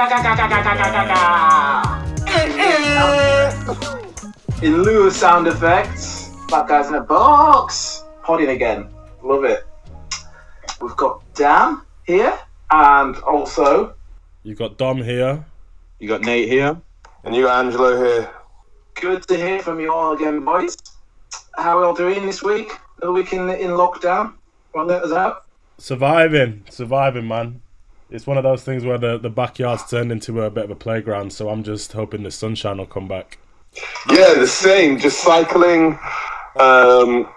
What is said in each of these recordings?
we're back. In lieu of sound effects, Black Guys in a Box. Podding again. Love it. We've got Dan here, and also You've got Dom here. You got Nate here. And you got Angelo here. good to hear from you all again, boys. How are you all doing this week? Another week in, in lockdown. Want to let us out? Surviving, surviving, man. It's one of those things where the, the backyard's turned into a bit of a playground, so I'm just hoping the sunshine will come back. Yeah, the same. Just cycling, um,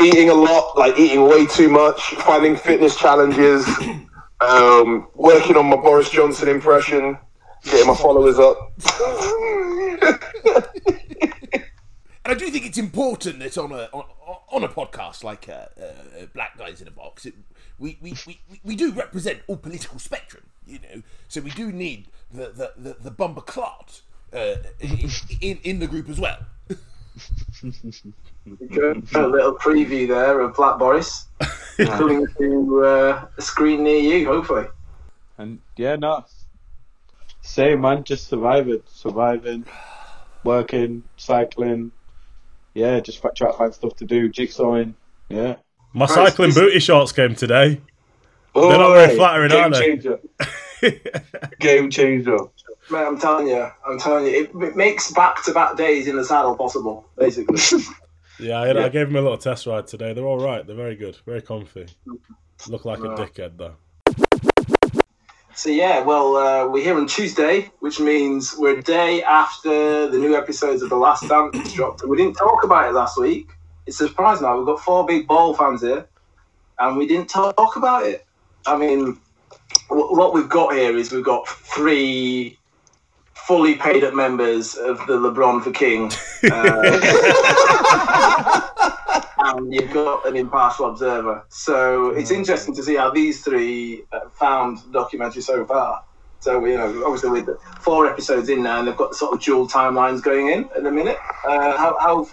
eating a lot, like eating way too much, finding fitness challenges, um, working on my Boris Johnson impression, getting my followers up. And I do think it's important that on a on, on a podcast like uh, uh, Black Guys in a Box, it, we, we, we, we- we do represent all political spectrum, you know. So we do need the the, the, the bumper clot uh, in in the group as well. A little preview there of Black Boris coming to uh, a screen near you, hopefully. And yeah, no. Same man, just surviving, surviving, working, cycling. Yeah, just try to find stuff to do, jigsawing. Yeah. My cycling This- booty shorts came today. Oh, They're not very flattering, game are they? changer. game changer. Mate, I'm telling you, I'm telling you, it, it makes back-to-back days in the saddle possible, basically. Yeah, I, I gave them a little test ride today. They're all right. They're very good, very comfy. Look like a dickhead though. So yeah, well, uh, we're here on Tuesday, which means we're a day after the new episodes of The Last Dance dropped. We didn't talk about it last week. It's a surprise now. We've got four big ball fans here, and we didn't talk about it. I mean, w- what we've got here is we've got three fully paid up members of the LeBron for King. Uh, and you've got an impartial observer. So it's interesting to see how these three uh, found the documentary so far. So you know, obviously the four episodes in now, and they've got the sort of dual timelines going in at the minute. Uh, how, how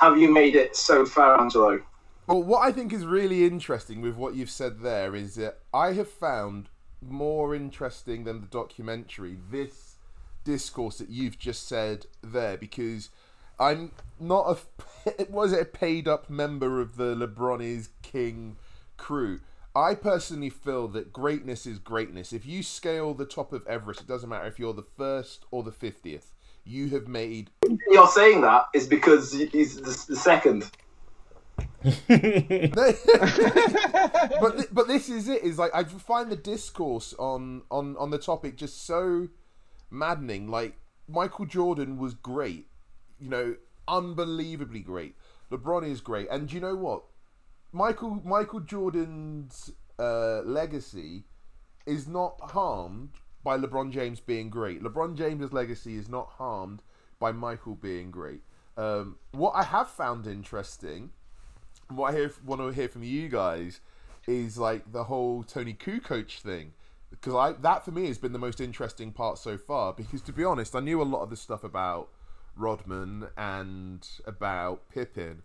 have you made it so far, Angelo? Well, what I think is really interesting with what you've said there is that I have found more interesting than the documentary this discourse that you've just said there because I'm not a was it a paid up member of the LeBron is King crew. I personally feel that greatness is greatness. If you scale the top of Everest, it doesn't matter if you're the first or the fiftieth. You have made You're saying that is because he's the, the second. but th- but this is it. Is like I find the discourse on on on the topic just so maddening. Like Michael Jordan was great, you know, unbelievably great. LeBron is great, and you know what? Michael Michael Jordan's uh, legacy is not harmed by LeBron James being great. LeBron James's legacy is not harmed by Michael being great. Um, what I have found interesting what I hear, want to hear from you guys is like the whole Toni Kukoc thing because I that for me has been the most interesting part so far because to be honest I knew a lot of the stuff about Rodman and about Pippen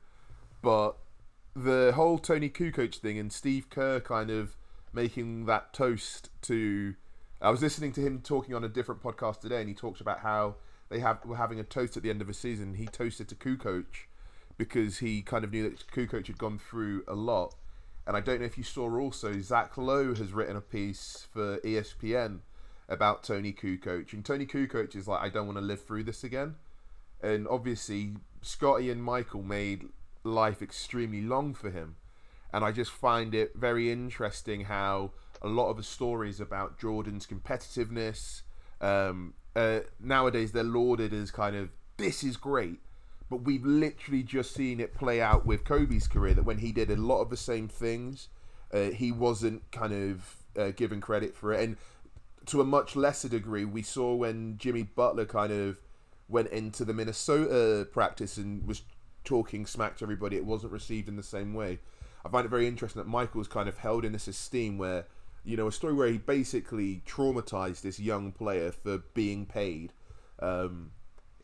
but the whole Toni Kukoc thing and Steve Kerr kind of making that toast to I was listening to him talking on a different podcast today and he talked about how they have were having a toast at the end of a season he toasted to Kukoc because he kind of knew that Kukoc had gone through a lot. And I don't know if you saw also, Zach Lowe has written a piece for ESPN about Toni Kukoc. And Toni Kukoc is like, I don't want to live through this again. And obviously, Scottie and Michael made life extremely long for him. And I just find it very interesting how a lot of the stories about Jordan's competitiveness, um, uh, nowadays they're lauded as kind of, this is great but we've literally just seen it play out with Kobe's career. That when he did a lot of the same things, uh, he wasn't kind of uh, given credit for it, and to a much lesser degree, we saw when Jimmy Butler kind of went into the Minnesota practice and was talking smack to everybody. It wasn't received in the same way. I find it very interesting that Michael's kind of held in this esteem where, you know, a story where he basically traumatized this young player for being paid. Um,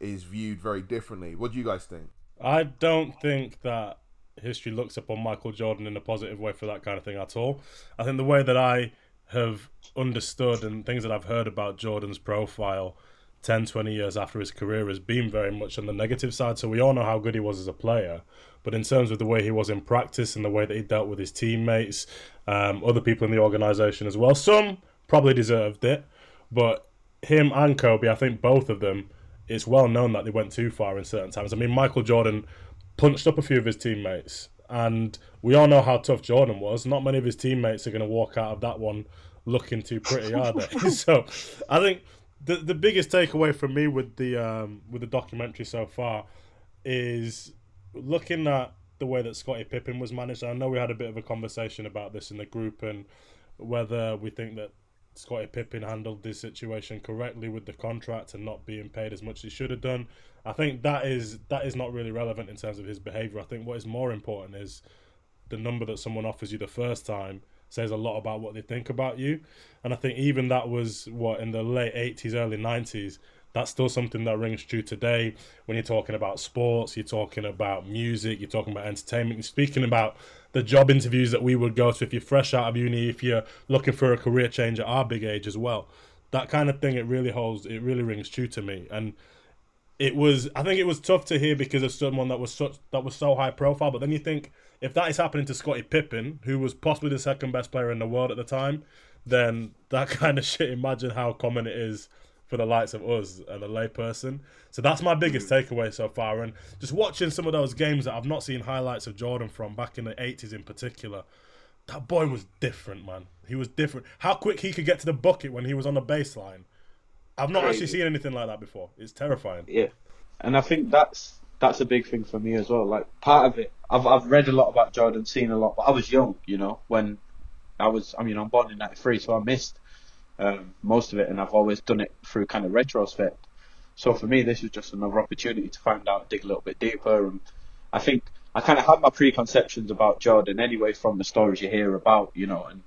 is viewed very differently. What do you guys think? I don't think that history looks upon Michael Jordan in a positive way for that kind of thing at all. I think the way that I have understood and things that I've heard about Jordan's profile 10, 20 years after his career has been very much on the negative side. So we all know how good he was as a player. But in terms of the way he was in practice and the way that he dealt with his teammates, um, other people in the organisation as well, some probably deserved it. But him and Kobe, I think both of them, it's well known that they went too far in certain times. I mean, Michael Jordan punched up a few of his teammates, and we all know how tough Jordan was. Not many of his teammates are going to walk out of that one looking too pretty, are they? so I think the the biggest takeaway for me with the um, with the documentary so far is looking at the way that Scottie Pippen was managed. I know we had a bit of a conversation about this in the group and whether we think that Scottie Pippen handled this situation correctly with the contract and not being paid as much as he should have done. I think that is that is not really relevant in terms of his behaviour. I think what is more important is the number that someone offers you the first time says a lot about what they think about you. And I think even that was what in the late eighties, early nineties, that's still something that rings true today when you're talking about sports, you're talking about music, you're talking about entertainment, you're speaking about the job interviews that we would go to if you're fresh out of uni, if you're looking for a career change at our big age as well. That kind of thing, it really holds, it really rings true to me. And it was, I think it was tough to hear because of someone that was such, that was so high profile. But then you think, if that is happening to Scottie Pippen, who was possibly the second best player in the world at the time, then that kind of shit, imagine how common it is for the likes of us and a layperson. So that's my biggest mm-hmm. takeaway so far. And just watching some of those games that I've not seen highlights of Jordan from back in the 80s in particular, that boy was different, man. He was different. How quick he could get to the bucket when he was on the baseline. I've not Crazy. actually seen anything like that before. It's terrifying. Yeah, and I think that's that's a big thing for me as well. Like part of it, I've I've read a lot about Jordan, seen a lot, but I was young, you know, when I was. I mean, I'm born in '93, so I missed um, most of it, and I've always done it through kind of retrospect. So for me, this was just another opportunity to find out, dig a little bit deeper, and I think I kind of had my preconceptions about Jordan anyway from the stories you hear about, you know, and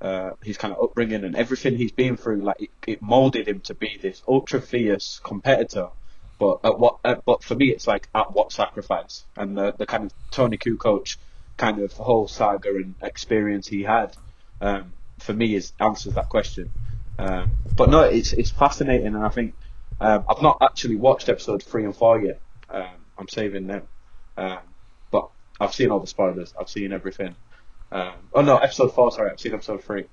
uh, his kind of upbringing and everything he's been through. Like it, it molded him to be this ultra fierce competitor. But at what? At, but for me, it's like at what sacrifice? And the the kind of Toni Kukoc kind of whole saga and experience he had, um, for me, is answers that question. Um, but no, it's it's fascinating, and I think um, I've not actually watched episode three and four yet. Um, I'm saving them, um, but I've seen all the spoilers. I've seen everything. Um, oh no, episode four. Sorry, I've seen episode three.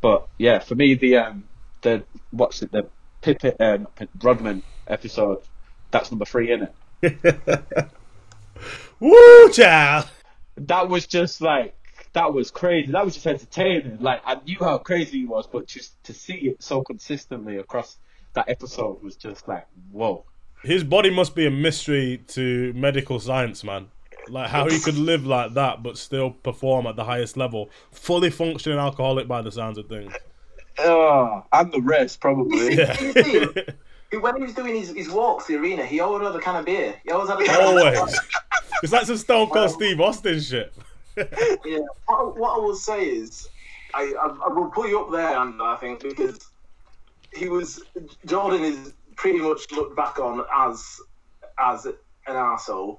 But yeah, for me, the the what's it? The Pippen, uh, not Rodman episode. That's number three in it. Woo, child! That was just like that was crazy. That was just entertaining. Like I knew how crazy he was, but just to see it so consistently across that episode was just like whoa. His body must be a mystery to medical science, man. Like how he could live like that but still perform at the highest level, fully functioning alcoholic by the sounds of things. Oh, and the rest probably. Yeah. You see, he- when he was doing his, his walks the arena, he always had a can of beer. He always had a can of Always. It's like some Stone Cold Steve Austin shit. Yeah. What, what I will say is, I, I, I will put you up there, and I think because he was Jordan is pretty much looked back on as as an arsehole,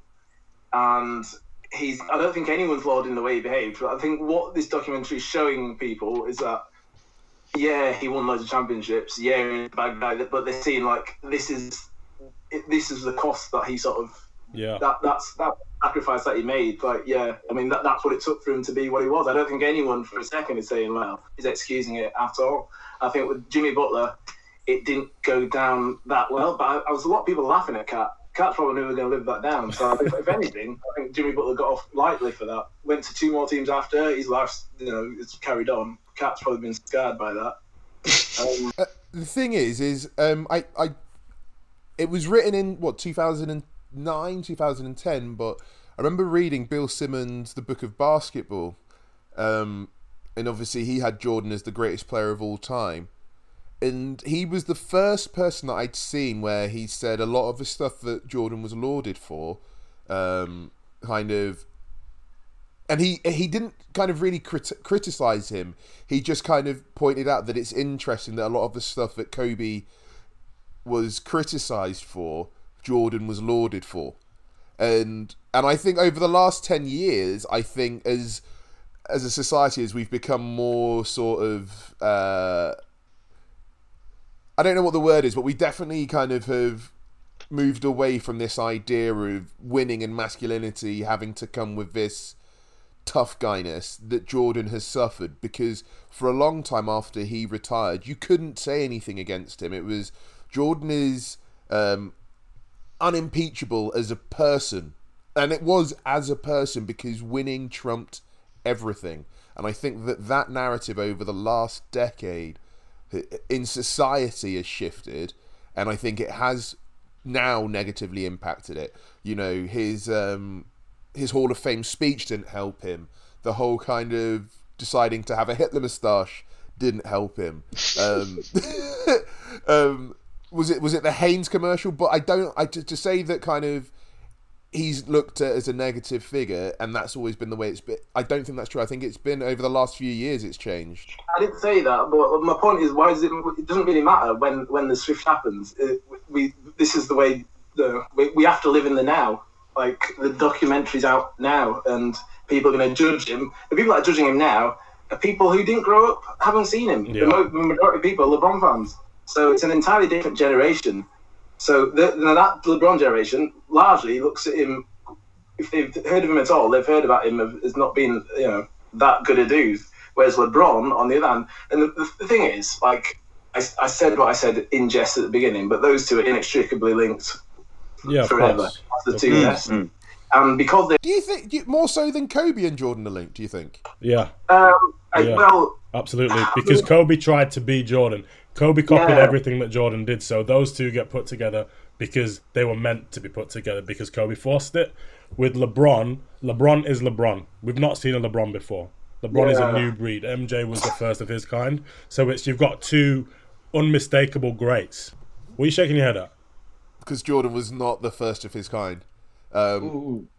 and he's. I don't think anyone's lauding the way he behaved, but I think what this documentary is showing people is that. Yeah, he won loads of championships. Yeah, bad guy, but they're seeing like this is this is the cost that he sort of Yeah. that that's that sacrifice that he made. Like, yeah, I mean that that's what it took for him to be what he was. I don't think anyone for a second is saying, well, he's excusing it at all. I think with Jimmy Butler, it didn't go down that well. But I, I was a lot of people laughing at KAT. KAT's probably never going to live that down. So I think, if anything, I think Jimmy Butler got off lightly for that. Went to two more teams after. His life's, you know, it's carried on. KAT's probably been scared by that. Um, the thing is, is um, I, I, it was written in what 2009, 2010, but I remember reading Bill Simmons' The Book of Basketball, um, and obviously he had Jordan as the greatest player of all time, and he was the first person that I'd seen where he said a lot of the stuff that Jordan was lauded for, um, kind of and he he didn't kind of really crit- criticize him. He just kind of pointed out that it's interesting that a lot of the stuff that Kobe was criticized for, Jordan was lauded for, and and I think over the last ten years, I think as as a society as we've become more sort of uh, I don't know what the word is, but we definitely kind of have moved away from this idea of winning and masculinity having to come with this tough guyness that Jordan has suffered because for a long time after he retired, you couldn't say anything against him. It was Jordan is um, unimpeachable as a person, and it was as a person because winning trumped everything. And I think that that narrative over the last decade in society has shifted, and I think it has now negatively impacted it. You know, his um, his Hall of Fame speech didn't help him. The whole kind of deciding to have a Hitler moustache didn't help him. Um, um, was it was it the Hanes commercial? But I don't. I to, to say that kind of he's looked at as a negative figure, and that's always been the way it's been. I don't think that's true. I think it's been over the last few years it's changed. I didn't say that, but my point is, why does it? It doesn't really matter when when the shift happens. It, we this is the way the we, we have to live in the now. Like the documentary's out now, and people are going to judge him. The people that are judging him now are people who didn't grow up, haven't seen him. Yeah. The majority of people are LeBron fans, so it's an entirely different generation. So the, that LeBron generation largely looks at him. If they've heard of him at all, they've heard about him as not being, you know, that good a dude. Whereas LeBron, on the other hand, and the, the, the thing is, like I, I said what I said in jest at the beginning, but those two are inextricably linked Yeah, forever. course. The two best, mm. and because they, Do you think do you- more so than Kobe and Jordan are linked? Do you think? Yeah, um, Yeah. well, absolutely. Because Kobe tried to be Jordan. Kobe copied Yeah. everything that Jordan did, so those two get put together because they were meant to be put together because Kobe forced it. With LeBron, LeBron is LeBron. We've not seen a LeBron before. LeBron is a new breed. MJ was the first of his kind. So it's you've got two unmistakable greats. What are you shaking your head at? Because Jordan was not the first of his kind. Um,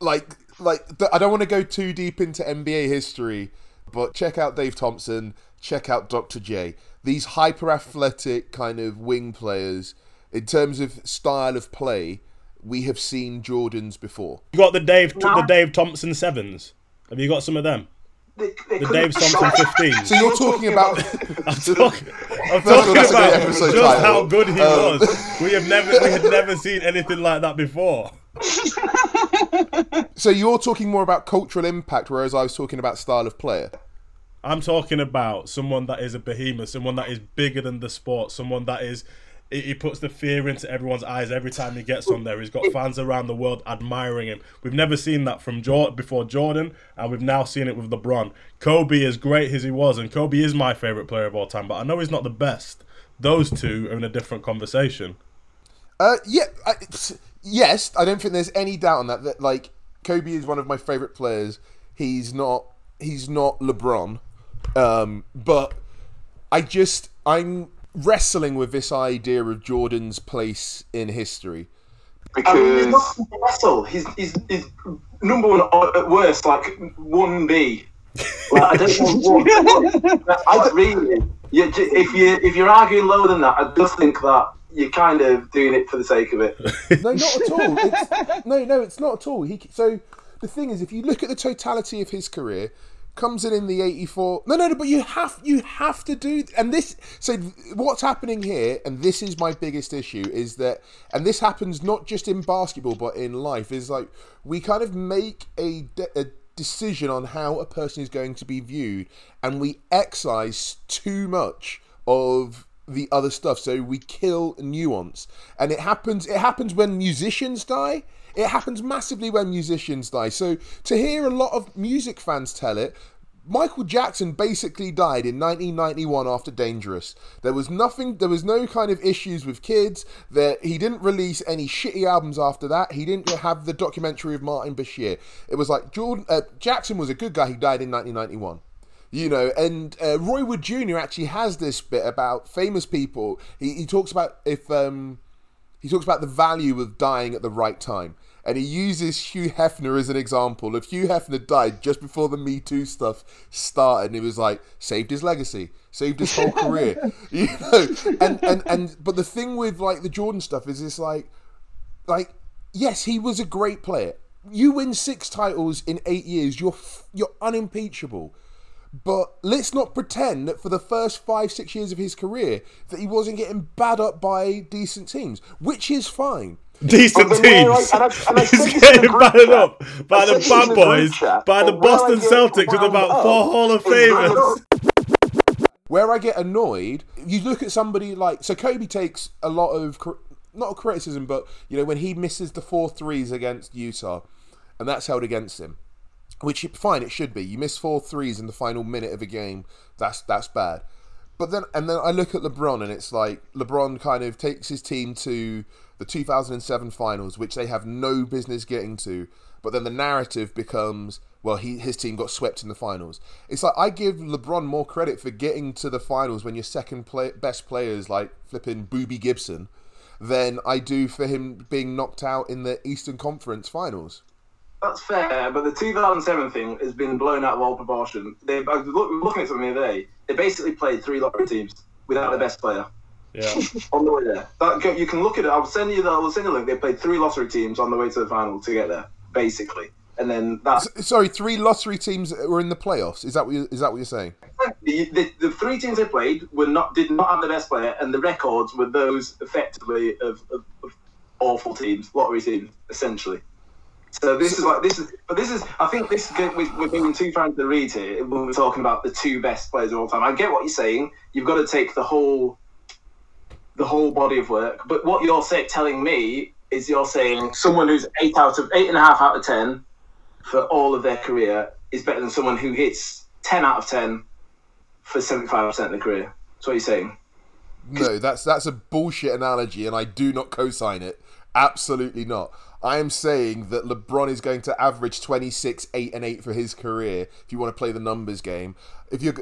like like th- I don't want to go too deep into NBA history, but check out Dave Thompson, check out Dr. J. These hyper athletic kind of wing players, in terms of style of play, we have seen Jordans before. You got the Dave No. the Dave Thompson sevens. Have you got some of them? They, they The Dave Thompson shot- fifteens. So you're talking about I'm talking, I'm First of all, talking that's a great about just title. how good he Um, was. We have never, we had never seen anything like that before. so you're talking more about cultural impact, whereas I was talking about style of player. I'm talking about someone that is a behemoth, someone that is bigger than the sport, someone that is. He puts the fear into everyone's eyes every time he gets on there. He's got fans around the world admiring him. We've never seen that from Jor- before Jordan, and we've now seen it with LeBron. Kobe, as great as he was, and Kobe is my favorite player of all time, but I know he's not the best. Those two are in a different conversation. Uh, yeah, I, yes, I don't think there's any doubt on that. That like Kobe is one of my favorite players. He's not. He's not LeBron, um, but I just I'm wrestling with this idea of Jordan's place in history. I mean, he's because not Russell. He's, he's, he's number one at worst, like one B. Like, I don't know what. I don't really. You, if you if you're arguing lower than that, I just think that you're kind of doing it for the sake of it. No, not at all. It's, no, no, it's not at all. He so the thing is, if you look at the totality of his career, comes in in the '84. No, no, no. But you have you have to do and this. So what's happening here, and this is my biggest issue, is that, and this happens not just in basketball but in life, is like we kind of make a. De- a decision on how a person is going to be viewed and we excise too much of the other stuff so we kill nuance and it happens it happens when musicians die it happens massively when musicians die so to hear a lot of music fans tell it Michael Jackson basically died in 1991 after Dangerous. There was nothing, there was no kind of issues with kids. There, he didn't release any shitty albums after that. He didn't have the documentary of Martin Bashir. It was like Jordan uh, Jackson was a good guy. He died in 1991 you know and uh, roy wood jr actually has this bit about famous people he, he talks about if um he talks about the value of dying at the right time. And he uses hugh hefner as an example if hugh hefner died just before the me too stuff started. And he was like saved his legacy saved his whole career. You know? And and and but the thing with like the jordan stuff is it's like like yes he was a great player. You win six titles in eight years, you're you're unimpeachable. But let's not pretend that for the first five, six years of his career that he wasn't getting bad up by decent teams, which is fine. Decent But then where I- teams. and I- and I He's this in the getting group battered up by I the said this bad the boys, chat, by the but where I Boston Celtics with about up four Hall of Famers. Where I get annoyed, you look at somebody like so Kobe takes a lot of not criticism, but you know when he misses the four threes against Utah, and that's held against him. Which fine, it should be. You miss four threes in the final minute of a game. That's that's bad. But then and then I look at LeBron and it's like LeBron kind of takes his team to the 2007 finals, which they have no business getting to. But then the narrative becomes, well, he his team got swept in the finals. It's like I give LeBron more credit for getting to the finals when your second play, best players like flipping Boobie Gibson, than I do for him being knocked out in the Eastern Conference finals. That's fair, but the 2007 thing has been blown out of all proportion. They, I was look, looking at something the other day. They basically played three lottery teams without the best player Yeah. on the way there. That, you can look at it. I'll send you the. I'll send you the link. They played three lottery teams on the way to the final to get there, basically. And then that S- Sorry, three lottery teams were in the playoffs. Is that what you, is that what you're saying? the, the, the three teams they played were not did not have the best player, and the records were those effectively of, of, of awful teams, lottery teams, essentially. So this is like this is, but this is I think this is- we- we're being too frank to read here when we're talking about the two best players of all time. I get what you're saying. You've got to take the whole the whole body of work, but what you're saying, telling me is you're saying someone who's eight out of eight and a half out of ten for all of their career is better than someone who hits ten out of ten for seventy five percent of the career. That's what you're saying. No, that's that's a bullshit analogy, and I do not co-sign it. Absolutely not. I am saying that LeBron is going to average 26, 8, and 8 for his career if you want to play the numbers game. If you're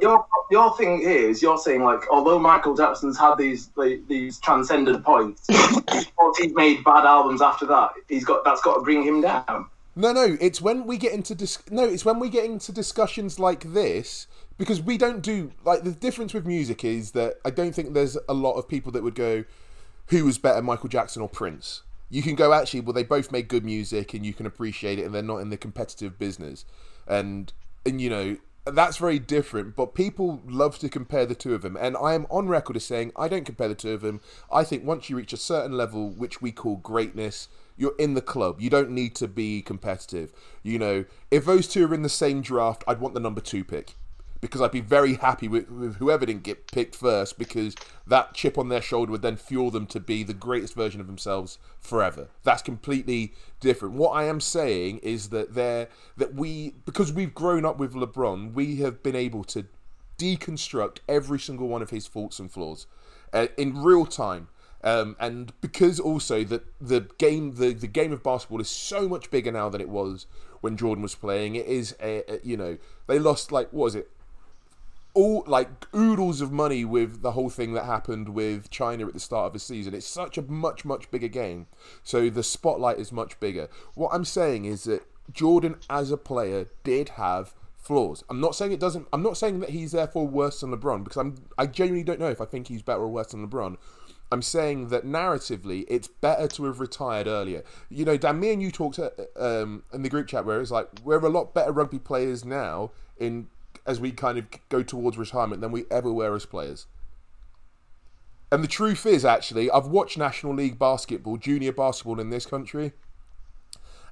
Your your thing is, you're saying like although Michael Jackson's had these like, these transcendent points, he's made bad albums after that. He's got that's got to bring him down. No, no, it's when we get into dis- no, it's when we get into discussions like this because we don't do like the difference with music is that I don't think there's a lot of people that would go who was better Michael Jackson or Prince. You can go actually well they both make good music and you can appreciate it and they're not in the competitive business. And and you know that's very different, but people love to compare the two of them. And I am on record as saying I don't compare the two of them. I think once you reach a certain level, which we call greatness, you're in the club. You don't need to be competitive. You know, if those two are in the same draft, I'd want the number two pick because I'd be very happy with, with whoever didn't get picked first because that chip on their shoulder would then fuel them to be the greatest version of themselves forever. That's completely different. What I am saying is that they're, that we because we've grown up with LeBron, we have been able to deconstruct every single one of his faults and flaws uh, in real time. Um, and because also that the game, the, the game of basketball is so much bigger now than it was when Jordan was playing. It is, a, a- you know, they lost like what was it, all like oodles of money with the whole thing that happened with China at the start of the season. It's such a much much bigger game, so the spotlight is much bigger. What I'm saying is that Jordan as a player did have flaws. I'm not saying it doesn't. I'm not saying that he's therefore worse than LeBron because I'm. I genuinely don't know if I think he's better or worse than LeBron. I'm saying that narratively, it's better to have retired earlier. You know, Dan, me and you talked uh, um, in the group chat where it's like we're a lot better rugby players now in as we kind of go towards retirement than we ever were as players. And the truth is, actually, I've watched National League basketball, junior basketball in this country,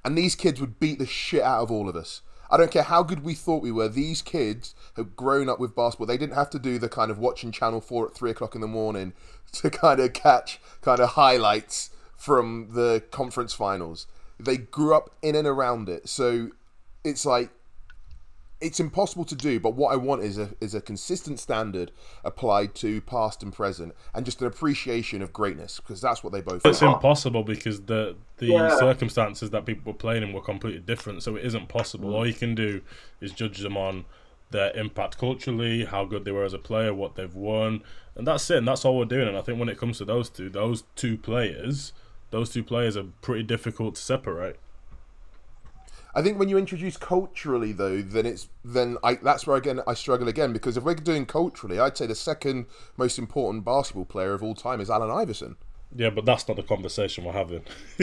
and these kids would beat the shit out of all of us. I don't care how good we thought we were. These kids have grown up with basketball. They didn't have to do the kind of watching Channel Four at three o'clock in the morning to kind of catch kind of highlights from the conference finals. They grew up in and around it, so it's like it's impossible to do. But what I want is a is a consistent standard applied to past and present, and just an appreciation of greatness because that's what they both. It's are. impossible because the the Yeah. circumstances that people were playing in were completely different. So it isn't possible. All you can do is judge them on their impact culturally, how good they were as a player, what they've won, and that's it. And that's all we're doing. And I think when it comes to those two, those two players, those two players are pretty difficult to separate. I think when you introduce culturally, though, then it's then I that's where again I struggle again because if we're doing culturally, I'd say the second most important basketball player of all time is Allen Iverson. Yeah, but that's not the conversation we're having.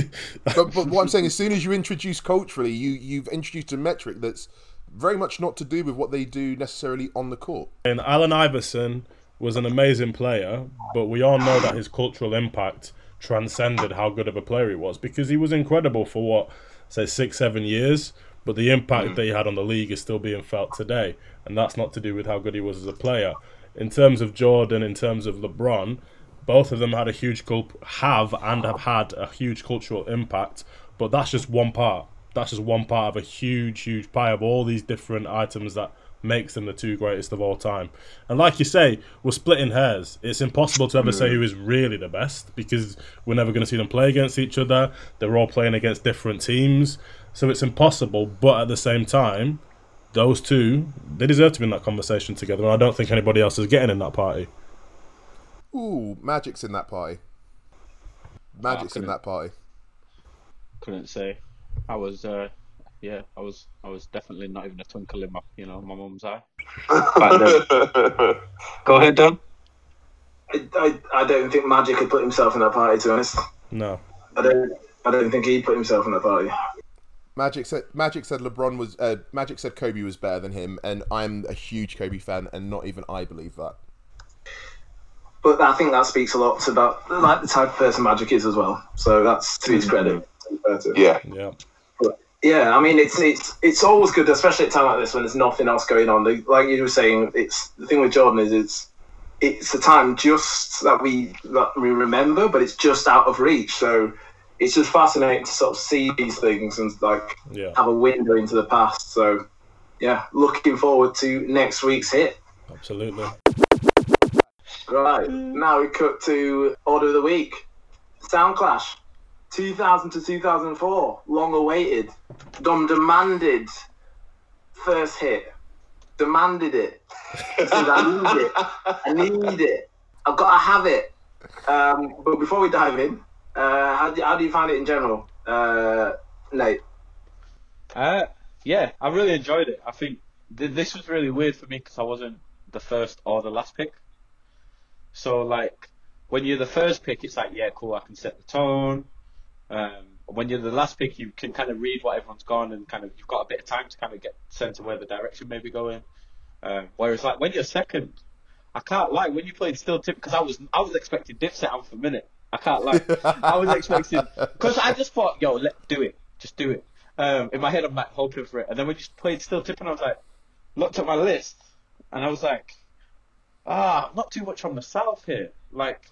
but, but what I'm saying, as soon as you introduce culturally, you you've introduced a metric that's very much not to do with what they do necessarily on the court. and Allen Iverson was an amazing player, but we all know that his cultural impact transcended how good of a player he was because he was incredible for what, say, six, seven years. But the impact hmm. that he had on the league is still being felt today, and that's not to do with how good he was as a player. In terms of Jordan, in terms of LeBron, both of them had a huge cult- have and have had a huge cultural impact, but that's just one part. That's just one part of a huge, huge pie of all these different items that makes them the two greatest of all time. And like you say, we're splitting hairs. It's impossible to ever say who is really the best because we're never going to see them play against each other. They're all playing against different teams, so it's impossible. But at the same time, those two they deserve to be in that conversation together, and I don't think anybody else is getting in that party. Ooh, Magic's in that party. Magic's in that party. Couldn't say. I was, uh, yeah, I was, I was definitely not even a twinkle in my, you know, my mum's eye. Back then. Go ahead, Dan. I, I, I don't think Magic had put himself in that party. To be honest, No, I don't. I don't think he put himself in that party. Magic said Magic said LeBron was uh, Magic said Kobe was better than him, and I'm a huge Kobe fan, and not even I believe that. But I think that speaks a lot to about like the type of person Magic is as well. So that's to his credit. yeah. yeah, Yeah, I mean it's it's it's always good, especially at a time like this when there's nothing else going on. Like you were saying, it's the thing with Jordan is it's it's a time just that we that we remember, but it's just out of reach. So it's just fascinating to sort of see these things and like yeah, have a window into the past. So yeah, looking forward to next week's hit. absolutely. Right mm. now we cut to order of the week. Sound Clash, 2000 to 2004, long awaited, Dom demanded first hit, demanded it. Said, I need it. I need it. I've got to have it. Um, but before we dive in, uh, how, do, how do you find it in general, uh, Nate? Uh, yeah, I really enjoyed it. I think th- this was really weird for me because I wasn't the first or the last pick. So like, when you're the first pick, it's like, yeah, cool, I can set the tone. Um, when you're the last pick, you can kind of read what everyone's gone and kind of you've got a bit of time to kind of get sense of where the direction may be going. Um, whereas like when you're second, I can't lie. When you played Still Tip, because I was I was expecting Dipset out for a minute. I can't lie. I was expecting because I just thought, yo, let do it, just do it. Um, in my head, I'm like hoping for it, and then when you played Still tip, and I was like, looked at my list, and I was like, ah, not too much on the south here. Like,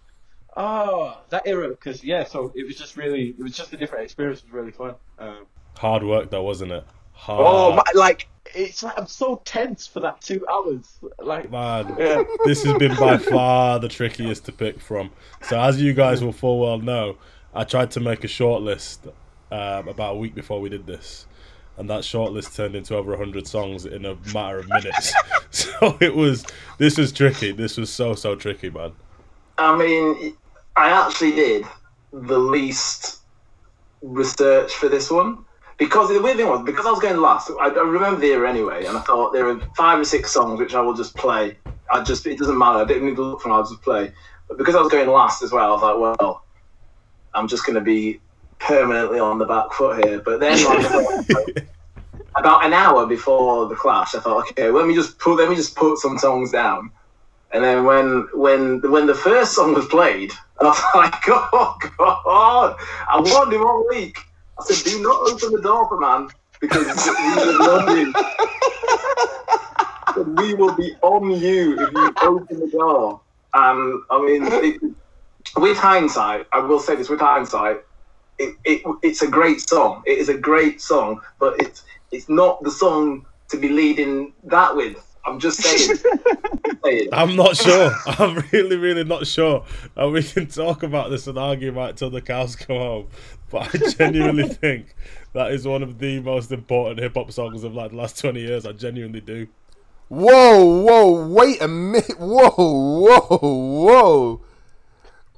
oh, that era, because yeah, so it was just really, it was just a different experience. It was really fun. Um, Hard work, though, wasn't it? Hard. oh, my, like it's like I'm so tense for that two hours. Like, man. yeah. this has been by far the trickiest to pick from. So, as you guys will full well know, I tried to make a short list um, about a week before we did this, and that short list turned into over 100 songs in a matter of minutes. so, it was, this was tricky. This was so, so tricky, man. I mean, I actually did the least research for this one because the weird thing was because I was going last. I, I remember the year anyway, and I thought there were five or six songs which I will just play. I just it doesn't matter. I didn't need to look for them. I'll just play. But because I was going last as well, I was like, well, I'm just going to be permanently on the back foot here. But then, like, about an hour before the clash, I thought, okay, let me just put let me just put some songs down. And then when when when the first song was played, I was like, oh god, I warned him all week. I said, do not open the door for man because we will we will be on you if you open the door. And I mean, it, with hindsight, I will say this: with hindsight, it, it it's a great song. It is a great song, but it's it's not the song to be leading that with. I'm just saying. saying. I'm not sure. I'm really, really not sure. And we can talk about this and argue about it till the cows come home. But I genuinely think that is one of the most important hip hop songs of like the last 20 years. I genuinely do. Whoa, whoa, wait a minute. Whoa, whoa, whoa.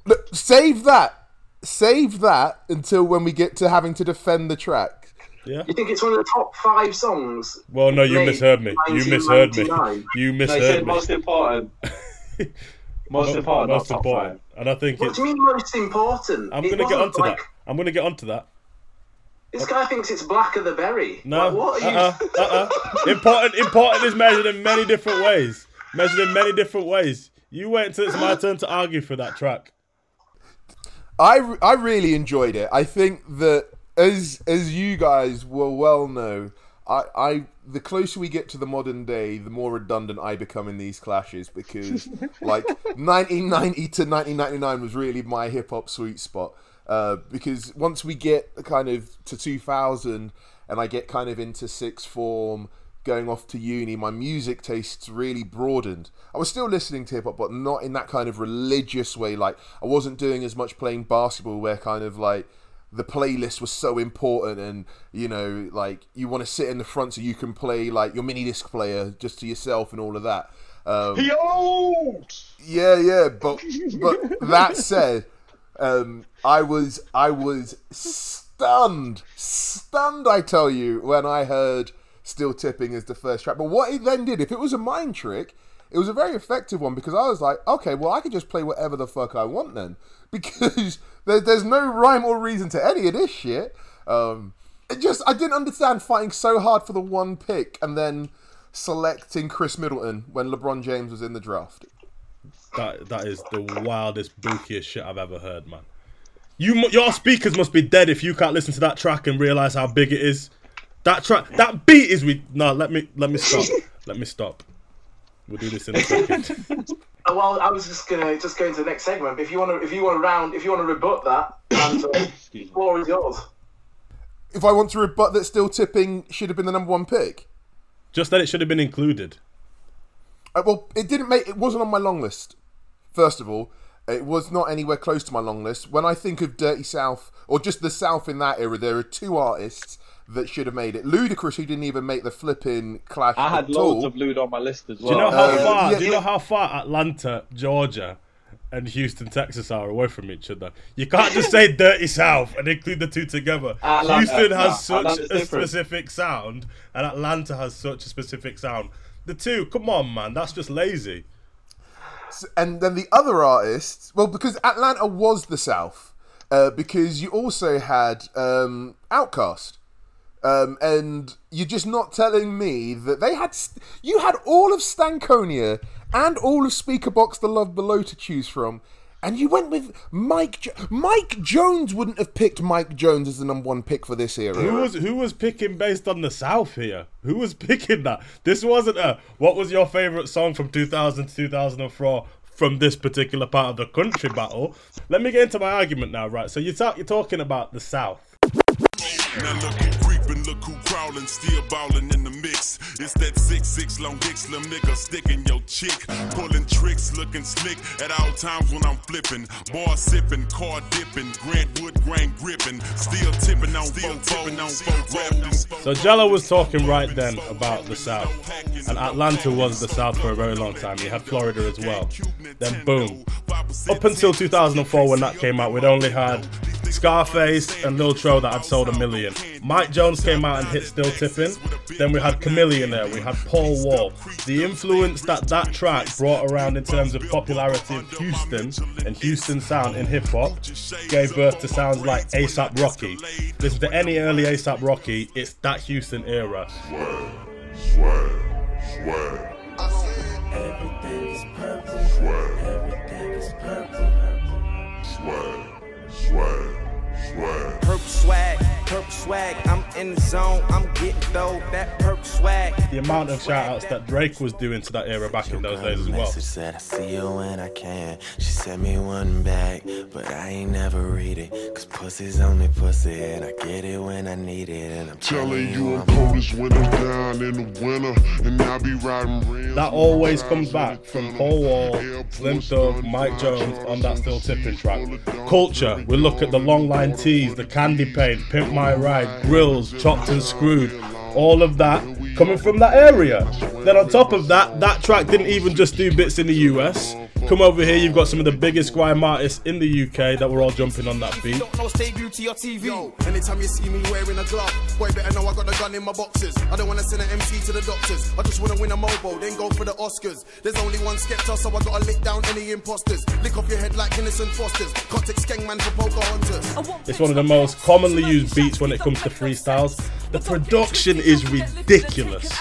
Look, save that. Save that until when we get to having to defend the track. Yeah. You think it's one of the top five songs? Well, no, you misheard me. You misheard me. 1999? You said misheard me. most important. most important, Most not top important. and I think What it's. do you mean most important? I'm gonna get wasn't onto like, that. I'm gonna get onto that. This guy thinks it's black of the berry. No, Like, what are you? uh-uh, uh-uh. important. Important is measured in many different ways. Measured in many different ways. You wait until it's my turn to argue for that track. I, I really enjoyed it. I think that as as you guys will well know, I, I the closer we get to the modern day, the more redundant I become in these clashes because like 1990 to 1999 was really my hip hop sweet spot. Uh, because once we get kind of to 2000 and I get kind of into sixth form, going off to uni, my music tastes really broadened. I was still listening to hip hop, but not in that kind of religious way. Like I wasn't doing as much playing basketball, where kind of like the playlist was so important, and you know, like you want to sit in the front so you can play like your mini disc player just to yourself and all of that. Um, Yo! yeah, yeah, but but that said, um, I was I was stunned, stunned. I tell you when I heard "Still Tipping" as the first track. But what it then did, if it was a mind trick, it was a very effective one because I was like, okay, well I could just play whatever the fuck I want then because there, there's no rhyme or reason to any of this shit. Um, it just I didn't understand fighting so hard for the one pick and then selecting Khris Middleton when LeBron James was in the draft. That that is the wildest, bookiest shit I've ever heard, man. You, your speakers must be dead if you can't listen to that track and realize how big it is. That track, that beat is we. No, let me let me stop. let me stop. We'll do this in a second. Oh, Well, I was just gonna just go into the next segment. If you want to, if you want to round, if you want to rebut that, and, uh, the floor is yours. if I want to rebut that still tipping should have been the number one pick. Just that it should have been included. Uh, well, it didn't make. It wasn't on my long list. First of all, it was not anywhere close to my long list. When I think of Dirty South or just the South in that era, there are two artists that should have made it. Ludacris, who didn't even make the flipping clash. I had at loads all. of lewd on my list as Do you know how Uh, far? yeah, do you yeah. know how far Atlanta, Georgia, and Houston, Texas are away from each other? You can't just say "dirty South" and include the two together. Atlanta- Houston nah, has such Atlanta's a different. specific sound, and Atlanta has such a specific sound. The two, come on, man, that's just lazy. and then the other artists, well, because Atlanta was the South, uh, because you also had um, OutKast, um, and you're just not telling me that they had st- you had all of Stankonia and all of Speakerboxxx the Love Below to choose from. And you went with Mike. Jo- Mike Jones wouldn't have picked Mike Jones as the number one pick for this era. Who was who was picking based on the South here? Who was picking that? This wasn't a what was your favorite song from 2000 to 2004 from this particular part of the country battle. Let me get into my argument now, right? So you talk, you're talking about the South. Now look who creepin', look who crawlin', still ballin' in the mix. It's that six six long dick slim nigga sticking your chick, pulling tricks, looking slick at all times when I'm flippin'. Bar sippin', car dippin', Grant Wood grain grippin', still tippin' on still tippin' on four So Jello was talking right then about the South, and Atlanta was the South for a very long time. You had Florida as well. Then boom, up until 2004 when that came out, we'd only had Scarface and Lil Troy that had sold a million. Mike Jones came out and hit Still Tipping. Then we had Chameleon there. We had Paul Wall. The influence that that track brought around in terms of popularity of Houston and Houston sound in hip hop gave birth to sounds like ASAP Rocky. Listen to any early ASAP Rocky, it's that Houston era. Swag, swag, Everything is purple. Everything is purple. swag, swag, swag. Purple swag, purple swag. I'm in the zone. I'm getting though that purple swag. The amount of shout outs that Drake was doing to that era back in those days as well. Message said I see you when I can. She sent me one back, but I ain't never read it. Cause pussy's only pussy, and I get it when I need it. And I'm Telling you I'm I'm coldest when I'm down in the winter, and I be riding rims. That always comes back from Paul Wall, Slim Thug, Mike Jones on that Still Tipping track. Culture, we look at the long line the candy paint, Pimp My Ride, Grills, Chopped and Screwed, all of that coming from that area. Then on top of that, that track didn't even just do bits in the US, Come over here, you've got some of the biggest grime artists in the UK that were all jumping on that beat. Don't know, stay glued to your TV. Yo, anytime you see me wearing a glove, boy, better know I got the gun in my boxes. I don't wanna send an MC to the doctors. I just wanna win a MOBO, then go for the Oscars. There's only one Skepta, so I gotta lick down any imposters. Lick off your head like Innocent Fosters. Context Skengman for Pocahontas. It's one of the most commonly used beats when it comes to freestyles. The production is ridiculous.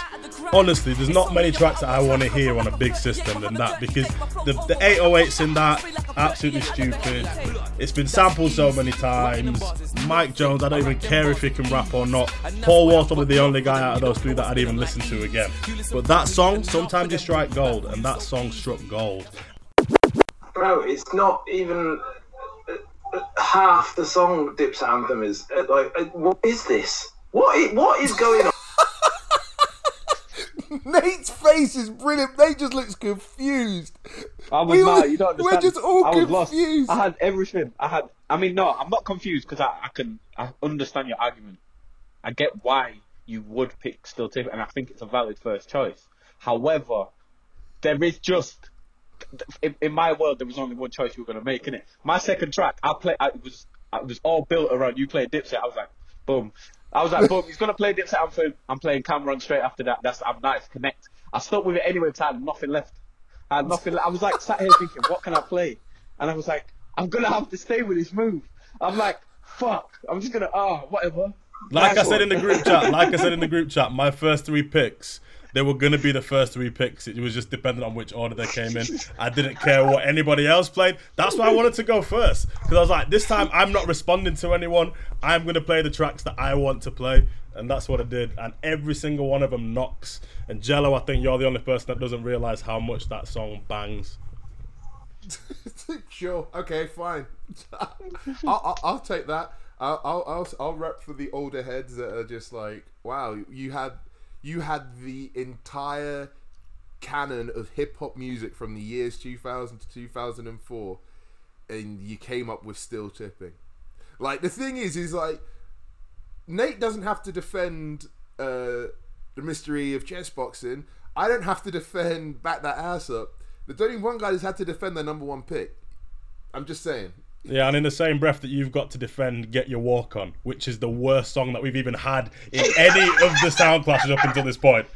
Honestly, there's not many tracks that I want to hear on a big system than that because the, the 808s in that, absolutely stupid. It's been sampled so many times. Mike Jones, I don't even care if he can rap or not. Paul Wall's probably the only guy out of those three that I'd even listen to again. But that song, sometimes you strike gold, and that song struck gold. Bro, it's not even uh, uh, half the song Dip's anthem is. Uh, like, what is this? What is, what is going on? Nate's face is brilliant. Nate just looks confused. I was We mad. were- You don't we're just all I was lost. confused. I had everything. I had. I mean, no, I'm not confused because I, I can. I understand your argument. I get why you would pick Still Tip, and I think it's a valid first choice. However, there is just in, in my world there was only one choice you were going to make, innit? My second track, I play. I, it was. It was all built around you playing Dipset. I was like, boom. I was like, boom. He's gonna play Dipset. I'm playing. I'm playing Cam'ron straight after that. That's. I'm nice. Connect. I stuck with it anyway I had nothing left. I had nothing. I was like sat here thinking, what can I play? And I was like, I'm gonna have to stay with this move. I'm like, fuck. I'm just gonna ah whatever. Like Nice I said one. in the group chat, like I said in the group chat, my first three picks, they were gonna be the first three picks. It was just dependent on which order they came in. I didn't care what anybody else played. That's why I wanted to go first because I was like, this time I'm not responding to anyone. I'm gonna play the tracks that I want to play, and that's what I did. And every single one of them knocks. And Jello, I think you're the only person that doesn't realize how much that song bangs. sure. Okay. Fine. I'll, I'll, I'll take that. I'll, I'll I'll I'll rep for the older heads that are just like, wow, you had you had the entire canon of hip hop music from the years 2000 to 2004, and you came up with still tipping. Like the thing is, is like Nate doesn't have to defend uh, the mystery of chess boxing. I don't have to defend back that ass up. There's only one guy who's had to defend their number one pick. I'm just saying. Yeah, and in the same breath that you've got to defend Get Your Walk On, which is the worst song that we've even had in any of the sound classes up until this point.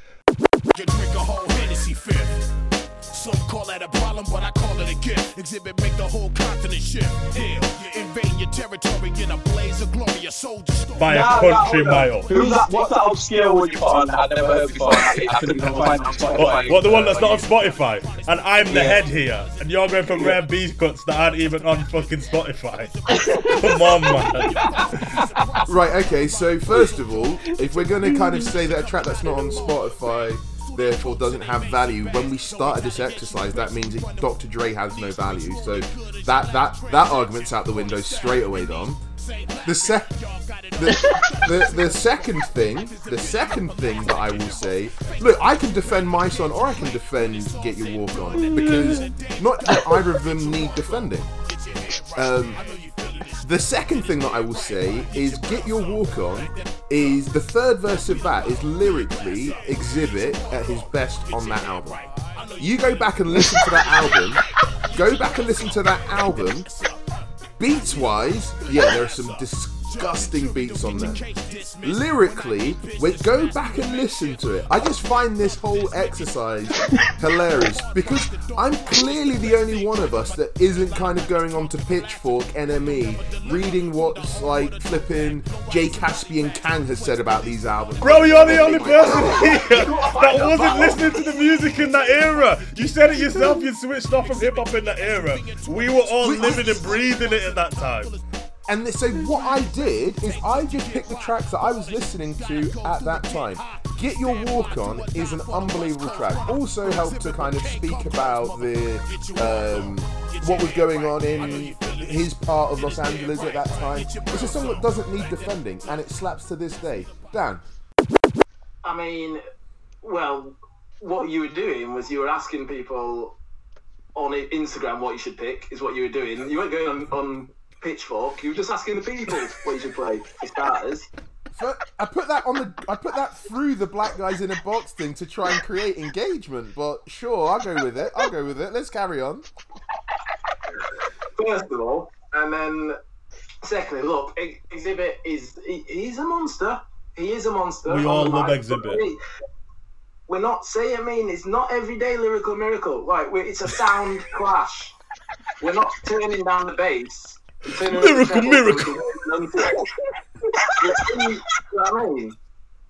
Call that a problem, but I call it a gift. Xzibit make the whole continent shift. Yeah, you invade your territory in a blaze of glory, a soldier storm. By a Nah, nah, country hold on. mile. Who's that? What's that obscure one you put on? I never heard before. I couldn't even find on oh, Spotify. What, what, the one that's not on Spotify? And I'm the head here, and you're going for rare B cuts that aren't even on fucking Spotify. Come on, man. Right, okay, so first of all, if we're going to kind of say that a track that's not on Spotify therefore doesn't have value, when we started this exercise, that means Dr. Dre has no value. So that that that argument's out the window straight away, Dom. The, sec- the, the, the second thing, the second thing that I will say, look, I can defend my son or I can defend Get Your Walk On because not either of them need defending. Um, the second thing that I will say is Get Your Walk On is the third verse of that is lyrically Xzibit at his best on that album. You go back and listen to that album, go back and listen to that album. Beats wise, yeah, there are some disgusting beats on there. Lyrically, wait, go back and listen to it. I just find this whole exercise hilarious because I'm clearly the only one of us that isn't kind of going on to Pitchfork, NME, reading what's like flipping Jay Caspian Kang has said about these albums. Bro, you're the oh only person here that wasn't listening to the music in that era. You said it yourself, you switched off from hip hop in that era. We were all living and breathing it at that time. And so what I did is I just picked the tracks that I was listening to at that time. Get Your Walk On is an unbelievable track. Also helped to kind of speak about the um, what was going on in his part of Los Angeles at that time. It's a song that doesn't need defending, and it slaps to this day. Dan, I mean, well, what you were doing was you were asking people on Instagram what you should pick, is what you were doing. You weren't going on, on Pitchfork, you were just asking the people what you should play for starters. But I put that on the I put that through the black guys in a box thing to try and create engagement. But sure, I'll go with it. I'll go with it. Let's carry on. first of all, and then secondly, look, Xzibit is he, he's a monster. He is a monster. We all love mic, Xzibit. but we- We're not saying. I mean, it's not everyday lyrical miracle. Like we it's a sound clash. We're not turning down the bass. And turning up the Lyrical treble miracle. and doing it. We're saying- you know what I mean,